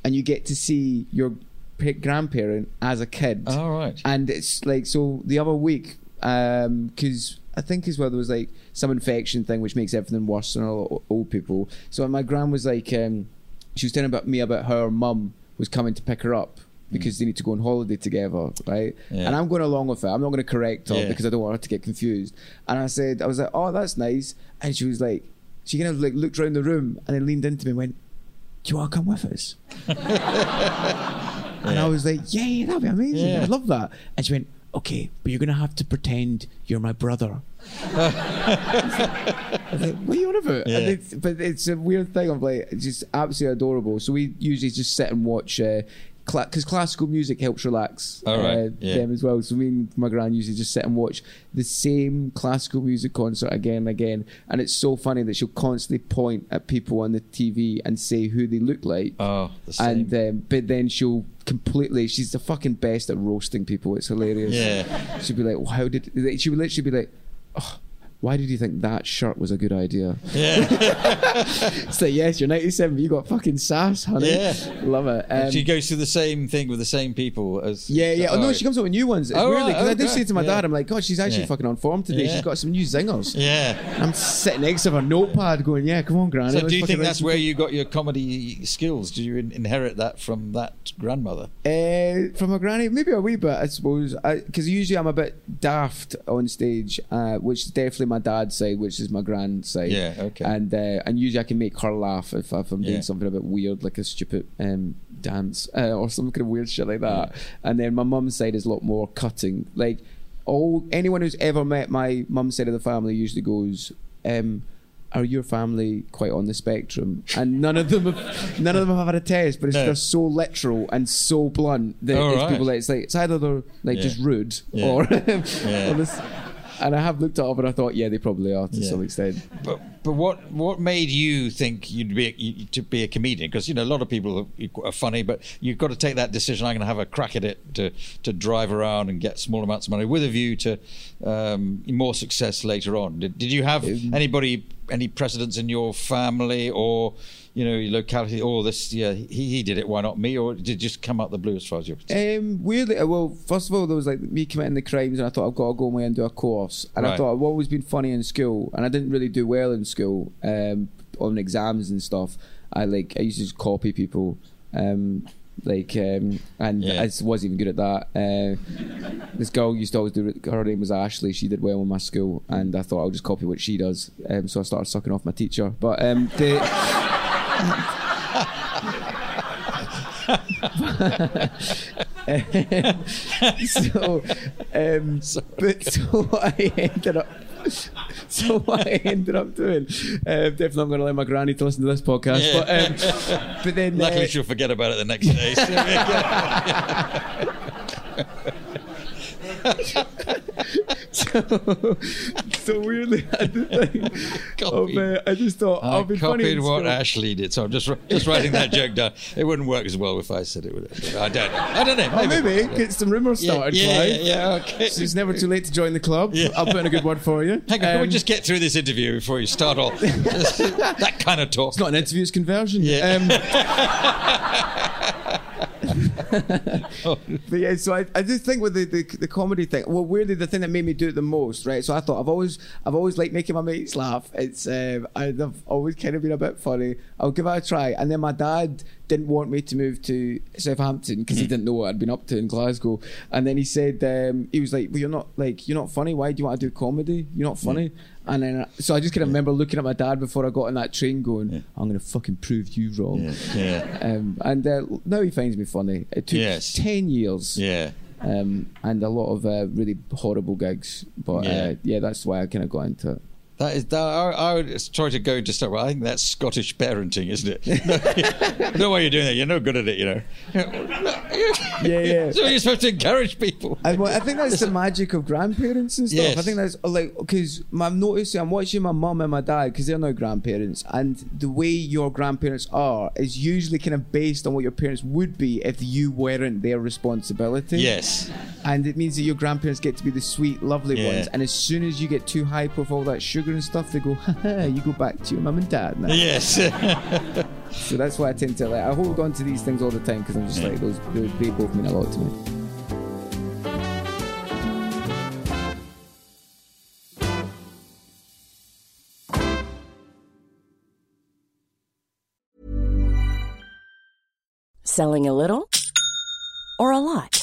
and you get to see your pa- grandparent as a kid. All right. And it's like so the other week, um because I think as well there was like some infection thing which makes everything worse in all old people. So my gran was like, um, she was telling about me about her mum was coming to pick her up because they need to go on holiday together, right? Yeah. And I'm going along with it. I'm not going to correct her Yeah. because I don't want her to get confused. And I said, I was like, oh, that's nice. And she was like, she kind of like looked around the room and then leaned into me and went, do you want to come with us? And I was like, yeah, yeah, that'd be amazing. Yeah. I'd love that. And she went, okay, but you're going to have to pretend you're my brother. I was like, what are you on about? Yeah. And it's, but it's a weird thing I'm like, it's just absolutely adorable. So we usually just sit and watch uh, because classical music helps relax All right, uh, yeah. them as well. So me and my gran usually just sit and watch the same classical music concert again and again, and it's so funny that she'll constantly point at people on the TV and say who they look like. Oh, the same. and um, but then she'll completely. She's the fucking best at roasting people. It's hilarious. Yeah. she'll be like, well, "How did?" She would literally be like, "Oh, why did you think that shirt was a good idea?" yeah. It's like, yes, you're 97, but you got fucking sass, honey. Yeah. love it. Um, she goes through the same thing with the same people as. yeah, yeah. Oh, no, she comes up with new ones. It's Oh, weirdly right. because I Oh, do say great. to my Yeah. dad, I'm like, God, she's actually Yeah. fucking on form today. She's got some new zingers. Yeah. I'm sitting next to her notepad, going, "Yeah, come on, Granny." So do you think that's where you got your comedy skills? Did you in- inherit that from that grandmother? Uh, from my granny, maybe a wee bit, I suppose. Because usually I'm a bit daft on stage, uh, which is definitely my dad's side, which is my grand's side. Yeah, okay. And uh, and usually I can make her laugh if, if I'm doing Yeah. something a bit weird, like a stupid um, dance uh, or some kind of weird shit like that. And then my mum's side is a lot more cutting. Like all anyone who's ever met my mum's side of the family usually goes. Um, are your family quite on the spectrum? And none of them have, none of them have had a test, but it's No. just so literal and so blunt that Oh, it's right. people like it's like it's either they're like Yeah. just rude Yeah. or, Yeah. or this, and I have looked at it up and I thought yeah they probably are to Yeah. some extent. But but what what made you think you'd be a, you, to be a comedian? Because you know a lot of people are, are funny, but you've got to take that decision. I'm going to have a crack at it to to drive around and get small amounts of money with a view to um, more success later on. Did, did you have anybody any precedents in your family or you know your locality? Oh, this yeah he, he did it. Why not me? Or did it just come out the blue as far as you're concerned? Um, weirdly, uh, well, first of all, there was like me committing the crimes, and I thought I've got to go away and do a course. And I thought I've always been funny in school, and I didn't really do well in school um, on exams and stuff. I like I used to just copy people, um, like, um, and Yeah. I wasn't even good at that. Uh, this girl used to always do. it- Her name was Ashley. She did well in my school, and I thought I'll just copy what she does. Um, so I started sucking off my teacher. But um, the. so, um, but so what I ended up, so what I ended up doing, uh, definitely I'm going to let my granny to listen to this podcast. Yeah. But, um, but then, Luckily, uh, she'll forget about it the next day. so, so weirdly, I thing of, Copied. uh, I just thought I I'll be funny. copied in what. Ashley did, so I'm just just writing that joke down. It wouldn't work as well if I said it would. It? I don't know. I don't know. Oh, maybe get some rumours started. yeah, yeah, yeah, okay. So it's never too late to join the club. Yeah. I'll put in a good word for you. Hang on, can we Um, just get through this interview before you start off? that kind of talk. It's not an interview, it's conversion. Yeah. Um, yeah, so I, I just think with the, the the comedy thing, well, weirdly, the thing that made me do it the most, right? So I thought I've always I've always liked making my mates laugh. It's um, I've always kind of been a bit funny. I'll give it a try. And then my dad didn't want me to move to Southampton because he didn't know what I'd been up to in Glasgow. And then he said um, he was like, "Well, you're not like you're not funny. Why do you want to do comedy? You're not funny." And then uh, so I just kind of remember looking at my dad before I got on that train, going, "I'm going to fucking prove you wrong." Yeah, Um, and uh, now he finds me funny. It took Yes. 10 years yeah. um, and a lot of uh, really horrible gigs. But Yeah. uh, yeah, that's why I kind of got into it. That is that. I, I would try to go just. Well, I think that's Scottish parenting, isn't it? no, know why you're doing that. You're no good at it, you know. Yeah, yeah. so you're supposed to encourage people. I, well, I think that's the magic of grandparents and stuff. Yes. I think that's like because I'm noticing I'm watching my mum and my dad because they're now grandparents, and the way your grandparents are is usually kind of based on what your parents would be if you weren't their responsibility. Yes. and it means that your grandparents get to be the sweet, lovely Yeah. ones. And as soon as you get too hype with all that sugar and stuff, they go, "Ha you go back to your mum and dad now." Yes. So that's why I tend to like I hold on to these things all the time because I'm just Yeah. like those they, they both mean a lot to me. Selling a little or a lot?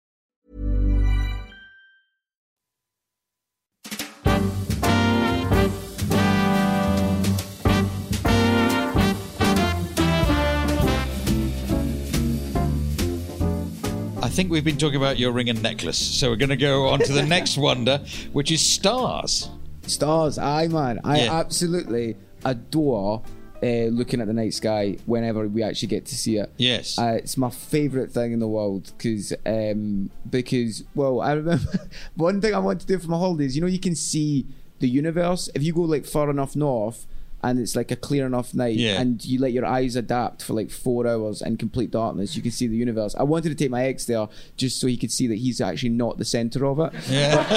think we've been talking about your ring and necklace, so we're going to go on to the next wonder, which is stars. Stars, aye, man. I Yeah. absolutely adore uh, looking at the night sky whenever we actually get to see it. Yes. Uh, it's my favourite thing in the world because, um, because well, I remember one thing I want to do for my holidays. You know, you can see the universe if you go like far enough north. And it's like a clear enough night, Yeah. and you let your eyes adapt for like four hours in complete darkness. You can see the universe. I wanted to take my ex there just so he could see that he's actually not the center of it. yeah.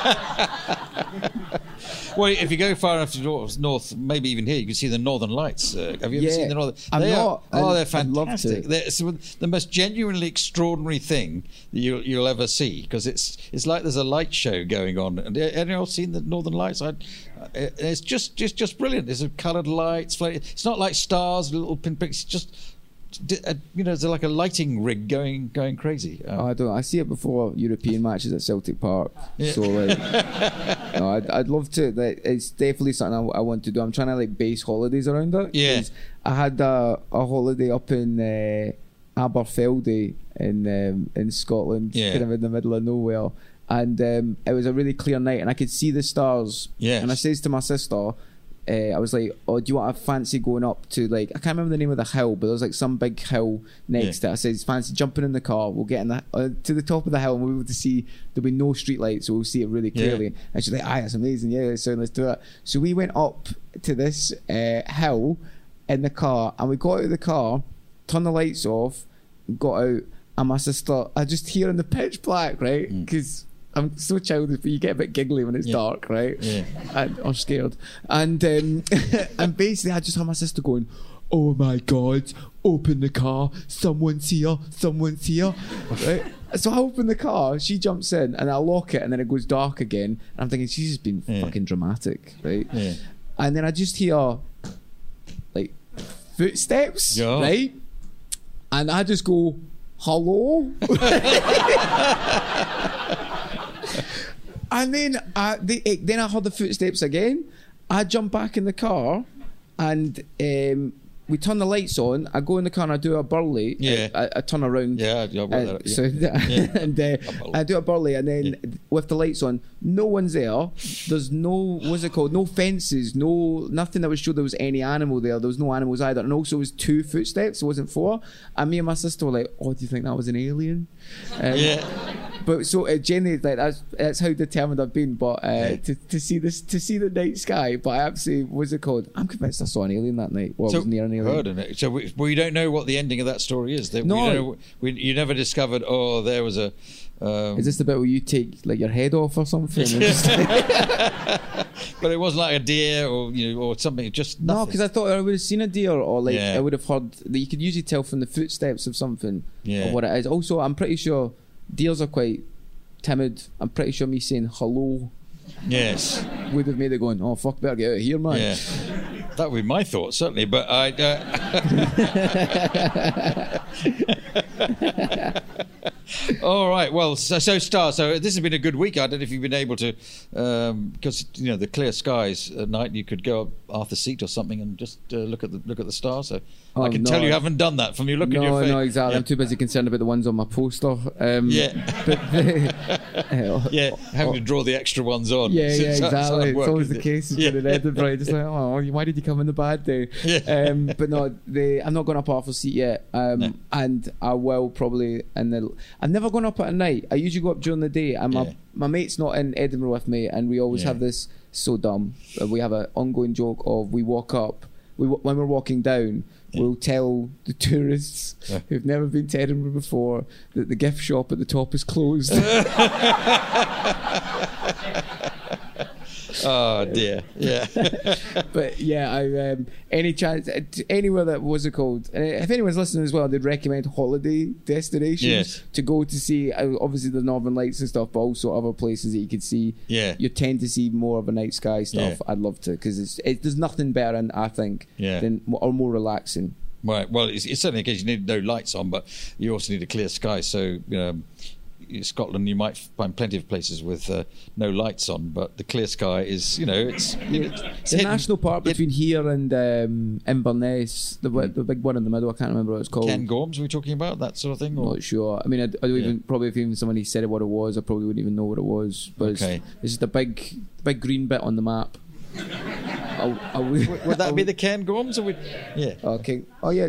Well, if you go far enough to north, north, maybe even here, you can see the Northern Lights. Uh, have you ever Yeah. seen the Northern? I'm they not. Are, oh, they're I'd love to. fantastic. They're the most genuinely extraordinary thing that you'll, you'll ever see because it's it's like there's a light show going on. And anyone else seen the Northern Lights? I, it's just just just brilliant. There's a coloured lights. It's not like stars, little pinpricks. It's just uh, you know, it's like a lighting rig going going crazy. Um, Oh, I don't. I see it before European matches at Celtic Park. Yeah. So like, no, I'd, I'd love to. Like, it's definitely something I, I want to do. I'm trying to like base holidays around it. Yeah. I had a, a holiday up in uh, Aberfeldy in um, in Scotland, Yeah. kind of in the middle of nowhere. And um, it was a really clear night, and I could see the stars. Yes. And I says to my sister, uh, I was like, "Oh, do you want to fancy going up to like I can't remember the name of the hill, but there was like some big hill next Yeah. to it." I says, "Fancy jumping in the car? We'll get in the uh, to the top of the hill, and we'll be able to see there'll be no street lights, so we'll see it really Yeah. clearly." And she's like, "Ah, that's amazing! Yeah, so let's do it." So we went up to this uh, hill in the car, and we got out of the car, turned the lights off, got out, and my sister, I just hear in the pitch black, right? Because I'm so childish, but you get a bit giggly when it's. Yeah. dark, right? Yeah. And, or scared. And um, and basically, I just had my sister going, "Oh my God! Open the car! Someone's here! Someone's here!" right? So I open the car, she jumps in, and I lock it, and then it goes dark again. And I'm thinking she's just been Yeah. fucking dramatic, right? Yeah. And then I just hear like footsteps, Yeah. right? And I just go, "Hello." And then I, they, then I heard the footsteps again. I jump back in the car, and um, we turn the lights on. I go in the car and I do a burley. Yeah. I, I turn around. Yeah, yeah, Uh, that- yeah. so and uh, I do a burley, and then with the lights on, no one's there. There's no what's it called? No fences, no nothing that would show there was any animal there. There was no animals either, and also it was two footsteps. It wasn't four. And me and my sister were like, "Oh, do you think that was an alien?" Um, Yeah. but so uh, generally, like that's that's how determined I've been. But uh, to, to see this, to see the night sky, but I absolutely was it called? I'm convinced I saw an alien that night. Well, I was near an alien. heard. So we, we don't know what the ending of that story is. That No. we we, you never discovered. Oh, there was a. Um, Is this the bit where you take like your head off or something? But it wasn't like a deer or you know or something. Just no, because I thought I would have seen a deer or like Yeah. I would have heard that you could usually tell from the footsteps of something Yeah. or what it is. Also, I'm pretty sure deers are quite timid. I'm pretty sure me saying hello yes, would have made it going, oh fuck, better get out of here, man. yeah, that would be my thought certainly. But I. Uh, All right. Well, so, so Star. So this has been a good week. I don't know if you've been able to, because you know the clear skies at night. You could go up Arthur seat or something and just uh, look at the look at the stars. So Oh, I can no. tell you haven't done that from your look in your face. no, exactly. Yeah. I'm too busy concerned about the ones on my poster. Um, Yeah. but the, Yeah, having to draw the extra ones on. Yeah, yeah, exactly. It's always the it? case Yeah. in Edinburgh. Just like, oh, why did you come on the bad day? Yeah. Um, but no, the, I'm not going up Arthur seat yet. Um, No. And I will probably. And the, I've never gone up at night. I usually go up during the day. And my, my mate's not in Edinburgh with me. And we always have this so dumb. We have an ongoing joke of we walk up. We, when we're walking down, we'll tell the tourists Yeah. who've never been to Edinburgh before that the gift shop at the top is closed. Oh dear. Yeah. but yeah, I um, any chance uh, anywhere that was it called? Uh, if anyone's listening as well, they'd recommend holiday destinations Yes. to go to see. Uh, obviously the Northern Lights and stuff, but also other places that you could see. Yeah. you tend to see more of a night sky stuff. Yeah. I'd love to because it's it, there's nothing better, in, I think, Yeah. than or more relaxing. Right. Well, it's, it's certainly a case you need no lights on, but you also need a clear sky. So, um, in Scotland, you might find plenty of places with uh, no lights on, but the clear sky is, you know, it's, it's The national park It- between here and um, Inverness, the the big one in the middle. I can't remember what it's called. Ken Gorms, are we talking about that sort of thing? Or? Not sure. I mean, I, I don't Yeah. even probably if even somebody said what it was, I probably wouldn't even know what it was. But Okay. it's, it's just a big, big green bit on the map. I, I, would, Would that be the Cairngorms? Or would, yeah. Okay. Oh yeah,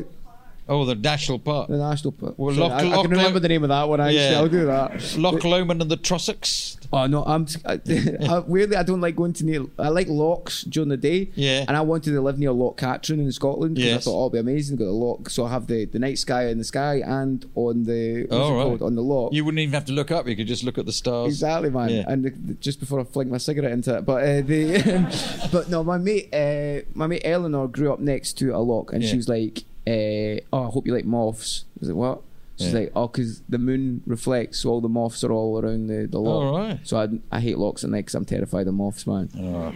Oh, the national park. the national park. Well, Sorry, Loch- I, I can remember the name of that one. Actually, Yeah. I'll do that. Loch Lomond and the Trossachs. Oh no, I'm I, I, weirdly I don't like going to near. I like locks during the day. Yeah. And I wanted to live near Loch Katrine in Scotland because I thought oh, it'd be amazing. Got a lock, so I have the, the night sky in the sky and on the Oh, right. called? on the lock. You wouldn't even have to look up. You could just look at the stars. Exactly, man. Yeah. And the, the- just before I fling my cigarette into it, but uh, the but no, my mate, uh, my mate Eleanor grew up next to a lock, and Yeah. she was like, uh, "Oh, I hope you like moths." I was like, "What?" She's Yeah. like, "Oh, because the moon reflects, so all the moths are all around the the lock." Right. So I, I hate locks at night because I'm terrified of moths, man. Oh.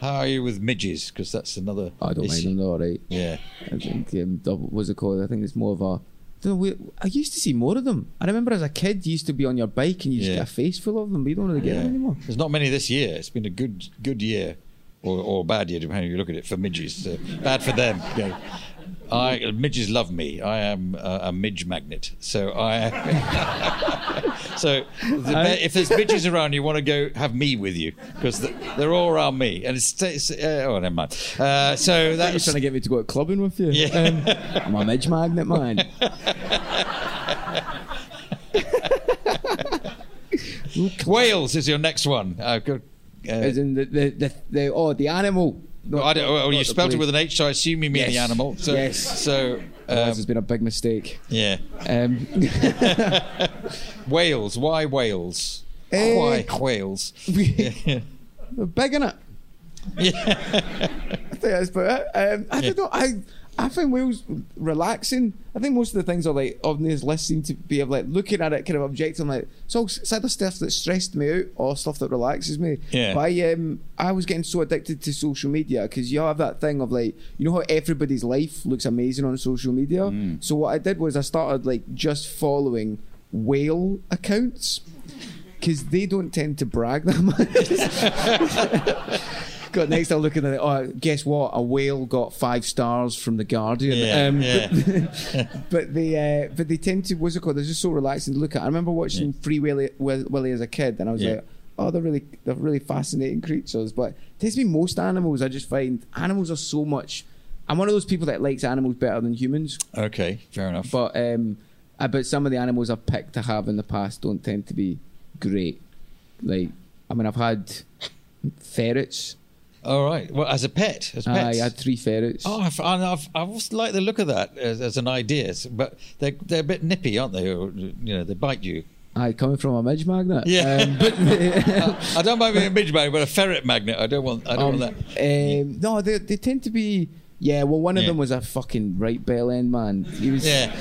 How are you with midges? Because that's another. I don't mind issue. them, they're all right. Yeah. I think um, double, what's it called? I think it's more of a. don't know, we- I used to see more of them. I remember as a kid, you used to be on your bike and you just Yeah. get a face full of them, but you don't really get Yeah. them anymore. There's not many this year. It's been a good good year, or, or bad year, depending how you look at it, for midges. So bad for them. You know. I midges love me. I am a, a midge magnet. So I. so the, if there's midges around, you want to go have me with you because they're all around me, and it's, it's uh, oh never mind. Uh, so You're that's trying to get me to go clubbing with you. Yeah. Um, I'm a midge magnet, man. Whales is your next one. Uh, good. Uh, As in the, the, the, the oh the animal. Well, I don't, well, you spelled it with an H, so I assume you mean the animal. So, Yes. So, Oh, um, this has been a big mistake. yeah. Um, Wales. Why Wales? Eh. Why Wales? we're big in it. I think that's about it. Um, I don't know. I I find whales relaxing. I think most of the things are like on this list seem to be of like looking at it kind of objective. Like it's all it's either stuff that stressed me out or stuff that relaxes me. Yeah. But I um I was getting so addicted to social media because you have that thing of like you know how everybody's life looks amazing on social media. Mm. So what I did was I started like just following whale accounts because they don't tend to brag that much. got next, I'm looking at it. Oh, guess what? A whale got five stars from the Guardian. Um, Yeah, But, but they, uh, but they tend to. What's it called? They're just so relaxing to look at. I remember watching Free Willy, Willy as a kid, and I was Yeah. like, oh, they're really, they're really fascinating creatures. But it me most animals. I just find animals are so much. I'm one of those people that likes animals better than humans. Okay, fair enough. But um, I bet some of the animals I've picked to have in the past don't tend to be great. Like, I mean, I've had ferrets. All right. Well, as a pet, as I had three ferrets. Oh, I've, I've, I've I always like the look of that as, as an idea, but they're they're a bit nippy, aren't they? Or, you know, they bite you. I coming from a midge magnet. Yeah. Um, but I don't mind being a midge magnet, but a ferret magnet. I don't want. I don't um, want that. um, no, they they tend to be. Yeah, well, one of Yeah. them was a fucking right bell end man. He was. Yeah.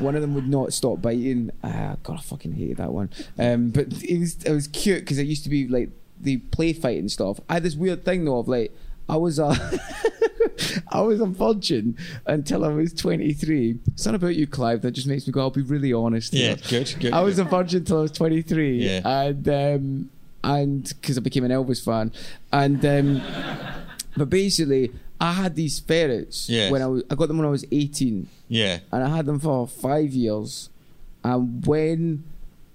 One of them would not stop biting. Ah, God, I fucking hated that one. Um, but it was it was cute because it used to be like the play fight and stuff. I had this weird thing though of like I was a I was a virgin until I was 23. It's not about you, Clive. That just makes me go. I'll be really honest. Yeah, here. good, good, I was good. a virgin until I was 23. Yeah. and um, and because I became an Elvis fan, and um, But basically, I had these ferrets Yes. when I was, I got them when I was 18, Yeah. and I had them for five years. And when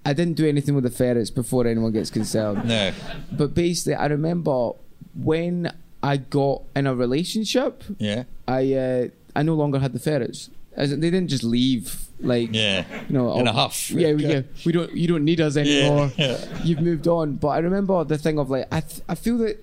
I didn't do anything with the ferrets before anyone gets concerned. No. But basically, I remember when I got in a relationship, Yeah. I uh, I no longer had the ferrets. As in, they didn't just leave like Yeah. you know In oh, a huff. Yeah, we, yeah, we don't you don't need us anymore. yeah. You've moved on. But I remember the thing of like I th- I feel that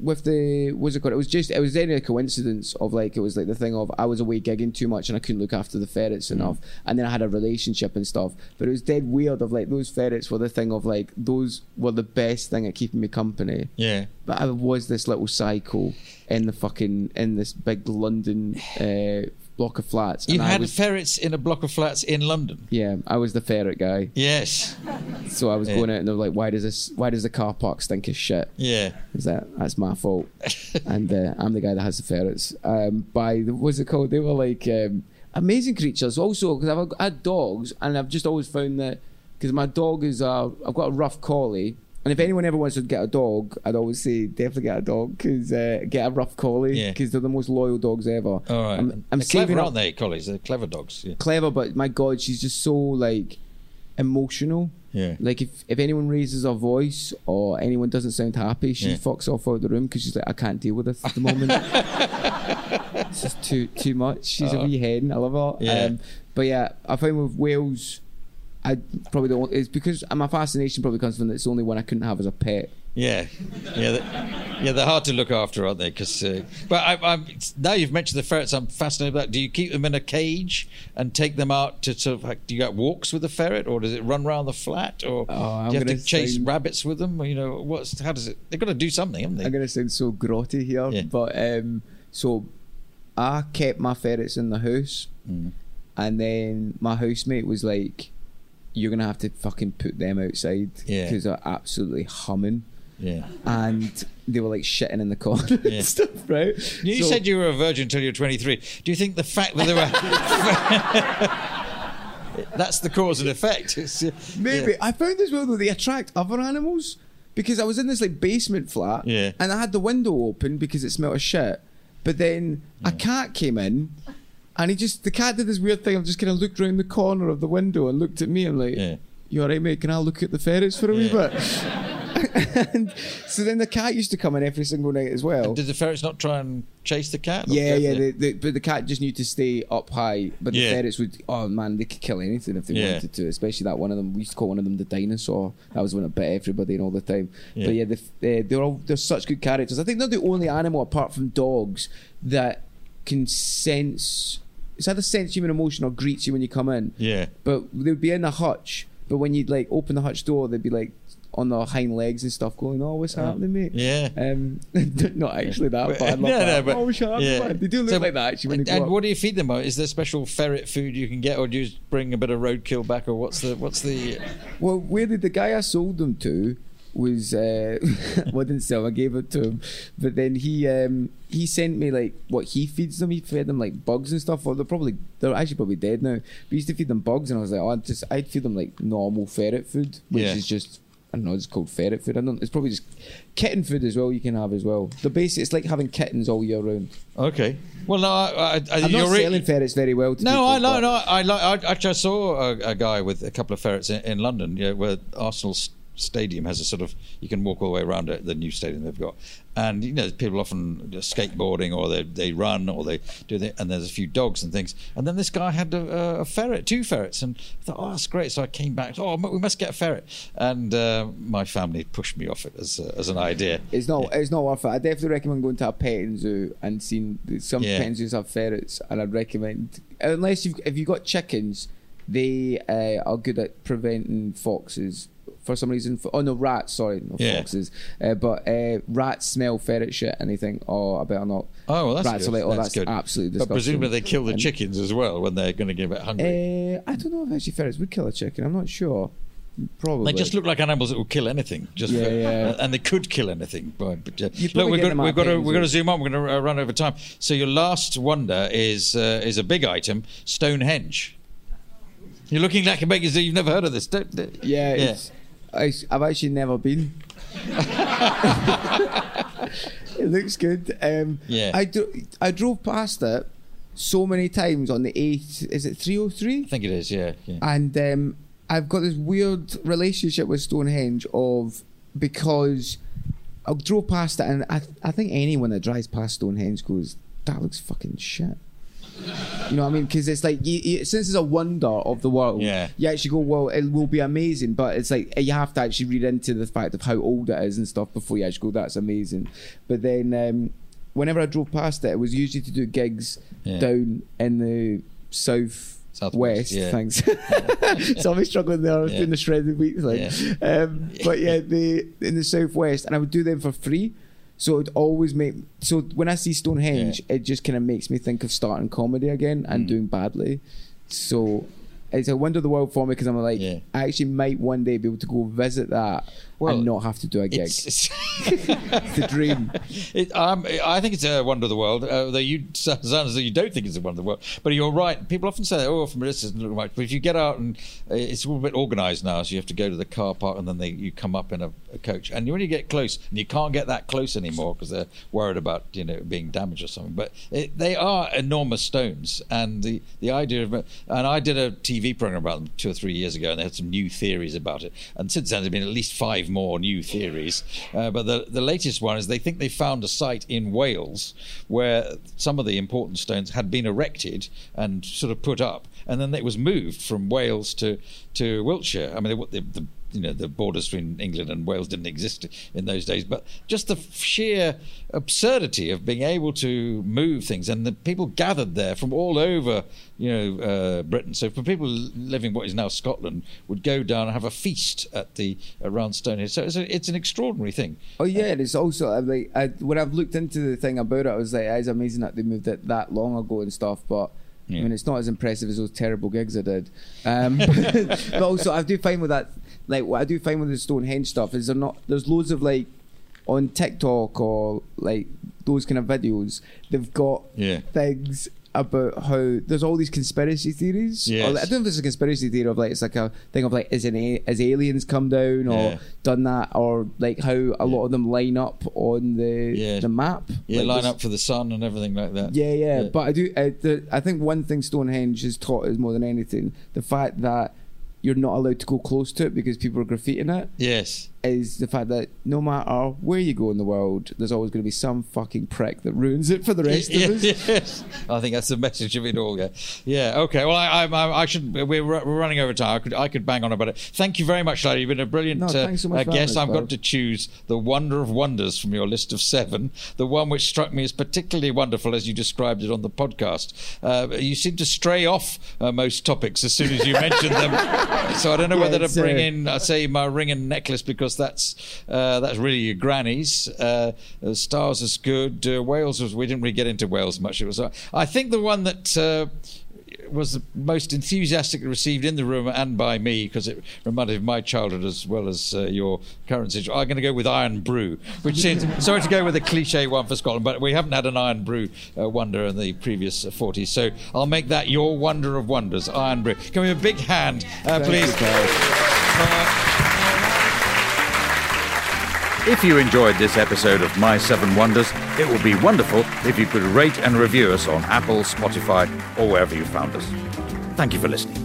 with the what's it called? It was just it was then a coincidence of like it was like the thing of I was away gigging too much and I couldn't look after the ferrets enough, and then I had a relationship and stuff. But it was dead weird of like those ferrets were the thing of like those were the best thing at keeping me company. Yeah. But I was this little psycho in the fucking in this big London uh, block of flats. You had was, ferrets in a block of flats in London. yeah, I was the ferret guy. Yes. So I was Yeah. going out and they were like, "Why does this? Why does the car park stink of shit?" Yeah. Is that that's my fault? and uh, I'm the guy that has the ferrets. Um, by the, what's it called? They were like um, amazing creatures. Also, because I've had dogs, and I've just always found that because my dog is uh, I've got a rough collie. And if anyone ever wants to get a dog, I'd always say definitely get a dog because uh, get a rough collie Yeah. because they're the most loyal dogs ever. All right. I'm, I'm saving clever, up aren't they, collies? They're clever dogs. Yeah. clever, but my God, she's just so like emotional. Yeah. Like if, if anyone raises her voice or anyone doesn't sound happy, she Yeah. fucks off out of the room because she's like, I can't deal with this at the moment. it's just too too much. She's a wee hen. I love her. Uh-huh. Um, Yeah. but yeah, I find with whales, I probably don't. It's because my fascination probably comes from that it's the only one I couldn't have as a pet. Yeah, yeah, they, yeah. They're hard to look after, aren't they? Because, uh, but I, I'm now you've mentioned the ferrets. I'm fascinated about. Do you keep them in a cage and take them out to sort of? Like, do you get walks with the ferret, or does it run around the flat, or Oh, do you have to chase sound- rabbits with them? Or, you know, what's how does it? They've got to do something, haven't they? I'm gonna sound so grotty here, Yeah. but um, so I kept my ferrets in the house, Mm. and then my housemate was like, "You're gonna have to fucking put them outside Yeah. because they're absolutely humming." yeah. And they were like shitting in the corner Yeah. and stuff, right? You So- said you were a virgin until you were 23. Do you think the fact that they were. That's the cause and effect. Uh, Maybe. yeah. I found as well though they attract other animals because I was in this like basement flat Yeah. and I had the window open because it smelled of shit. But then a cat came in and he just the cat did this weird thing of just kind of looked around the corner of the window and looked at me and like Yeah. you alright mate, can I look at the ferrets for a wee bit? and so then the cat used to come in every single night as well. Did the ferrets not try and chase the cat? Yeah, yeah, for the, the, but the cat just knew to stay up high. But the Yeah. ferrets would, oh man, they could kill anything if they Yeah. wanted to. Especially that one of them. We used to call one of them the dinosaur. That was when it bit everybody and all the time. Yeah. But yeah, the, uh, they're all they're such good characters. I think they're the only animal apart from dogs that can sense. It's either sense human emotion or greets you when you come in. Yeah. But they would be in the hutch. But when you'd like open the hutch door, they'd be like on their hind legs and stuff, going, "Oh, what's happening, mate?" Yeah. Um, not actually that, but I love No, no, that. but- oh, what's happening, yeah. They do look So- like that actually when And, and what do you feed them? Is there special ferret food you can get, or do you just bring a bit of roadkill back, or what's the what's the? Well, where did the guy I sold them to was uh, well, I didn't sell. I gave it to him, but then he um, he sent me like what he feeds them. He fed them like bugs and stuff. Well, they're probably they're actually probably dead now. But he used to feed them bugs, and I was like, oh, I'd just I'd feed them like normal ferret food, which Yeah. is just. I don't know. It's called ferret food. I don't. It's probably just kitten food as well. You can have as well. The basic. It's like having kittens all year round. Okay. Well, no, I, I, I, I'm you're not re- selling ferrets very well. To No, people, I like. No, I like. I, actually, I saw a, a guy with a couple of ferrets in, in London, yeah, where Arsenal's Stadium has a sort of you can walk all the way around it, the new stadium they've got, and you know people often skateboarding or they they run or they do the, and there's a few dogs and things, and then this guy had a, a ferret, two ferrets, and I thought, oh, that's great. So I came back, oh, we must get a ferret, and uh, my family pushed me off it as a, as an idea. It's not. It's not worth it. I definitely recommend going to a petting zoo and seeing some Yeah. petting zoos have ferrets, and I'd recommend unless you've if you got chickens, they uh, are good at preventing foxes. For some reason, oh no, rats. Sorry, not Yeah. foxes. Uh, but uh, rats smell ferret shit, and they think, oh, I better not. Oh, well, that's rats good. are like, oh, that's, that's, good. absolutely But presumably they kill the And- chickens as well when they're going to get a bit hungry. Uh, I don't know if actually ferrets would kill a chicken. I'm not sure. Probably. They just look like animals that will kill anything. Just Yeah, for- yeah. and they could kill anything. But, uh, look, we've got, we've got to we've got to zoom on. We're going to uh, run over time. So your last wonder is uh, is a big item, Stonehenge. You're looking like a big you've never heard of this. Don't, Yeah, It's, I, I've actually never been. it looks good. Um, Yeah. I do, I drove past it so many times on the eighth. Is it three oh three? I think it is. Yeah. yeah. and um, I've got this weird relationship with Stonehenge of because I drove past it, and I, I think anyone that drives past Stonehenge goes, "That looks fucking shit." You know what I mean? Because it's like you, you, since it's a wonder of the world, Yeah. you actually go, "Well, it will be amazing," but it's like you have to actually read into the fact of how old it is and stuff before you actually go, "That's amazing." But then, um, whenever I drove past it, it was usually to do gigs Yeah. down in the south. Southwest, West, yeah. thanks. so I was struggling there. I was Yeah. doing the shredded wheat thing. Um, but yeah, the in the southwest, and I would do them for free. So it'd always make. So when I see Stonehenge, it just kind of makes me think of starting comedy again and Mm. doing badly. So it's a wonder of the world for me because I'm like, Yeah. I actually might one day be able to go visit that Well, and not have to do a gig. It's, it's It's the dream. It, um, I think it's a wonder of the world. Uh, though you sound as though you don't think it's a wonder of the world, but you're right. People often say, "Oh, from a distance, it doesn't look much." But if you get out and uh, it's all a bit organised now, so you have to go to the car park and then they, you come up in a, a coach. And when you get close, and you can't get that close anymore because they're worried about you know being damaged or something. But it, they are enormous stones, and the the idea of and I did a TV program about them two or three years ago, and they had some new theories about it. And since then, there's been at least five more new theories. Uh, but the the latest one is they think they found a site in Wales where some of the important stones had been erected and sort of put up, and then it was moved from Wales to to Wiltshire. I mean, the, the you know the borders between England and Wales didn't exist in those days, but just the sheer absurdity of being able to move things, and the people gathered there from all over, you know, uh, Britain. So for people living what is now Scotland, would go down and have a feast at the around Stonehenge. So it's, a, it's an extraordinary thing. Oh yeah, and it's also like I, when I've looked into the thing about it, I was like, it's amazing that they moved it that long ago and stuff. But Yeah. I mean, it's not as impressive as those terrible gigs I did. Um, but also, I do find with that, like what I do find with the Stonehenge stuff is there not there's loads of like on TikTok or like those kind of videos. They've got Yeah. things about how there's all these conspiracy theories. Or, Yes. like, I don't know if it's a conspiracy theory of like it's like a thing of like is an a- is aliens come down or Yeah. done that or like how a lot of them line up on the Yeah. the map. Yeah, Like, line up for the sun and everything like that. Yeah, yeah, But I do. I, the, I think one thing Stonehenge has taught us more than anything the fact that you're not allowed to go close to it because people are graffitiing it yes. Is the fact that no matter where you go in the world, there's always going to be some fucking prick that ruins it for the rest of us. yes, I think that's the message of it all. Yeah, yeah. Okay. Well, I, I, I should. We're, we're running over time. I could, I could bang on about it. Thank you very much, Larry. You've been a brilliant No, uh, so uh, guest. I've got to choose the wonder of wonders from your list of seven. The one which struck me as particularly wonderful, as you described it on the podcast. Uh, you seem to stray off uh, most topics as soon as you mention them. So I don't know Yeah, whether to bring in, I say, my ring and necklace because that's uh, that's really your granny's. Uh, uh, Stars is good. Uh, Whales was. We didn't really get into whales much. It was. Uh, I think the one that. Uh, was the most enthusiastically received in the room and by me because it reminded me of my childhood as well as uh, your current situation. I'm going to go with Irn-Bru, which seems sorry to go with a cliche one for Scotland, but we haven't had an Irn-Bru uh, wonder in the previous uh, 40s, so I'll make that your wonder of wonders, Irn-Bru. Can we have a big hand, uh, please? If you enjoyed this episode of My Seven Wonders, it would be wonderful if you could rate and review us on Apple, Spotify, or wherever you found us. Thank you for listening.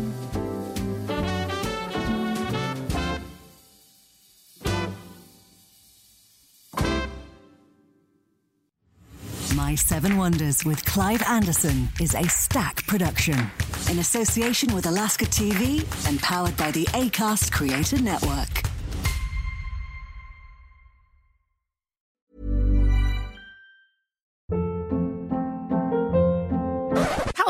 My Seven Wonders with Clive Anderson is a stack production in association with Alaska TV and powered by the ACAST Creator Network.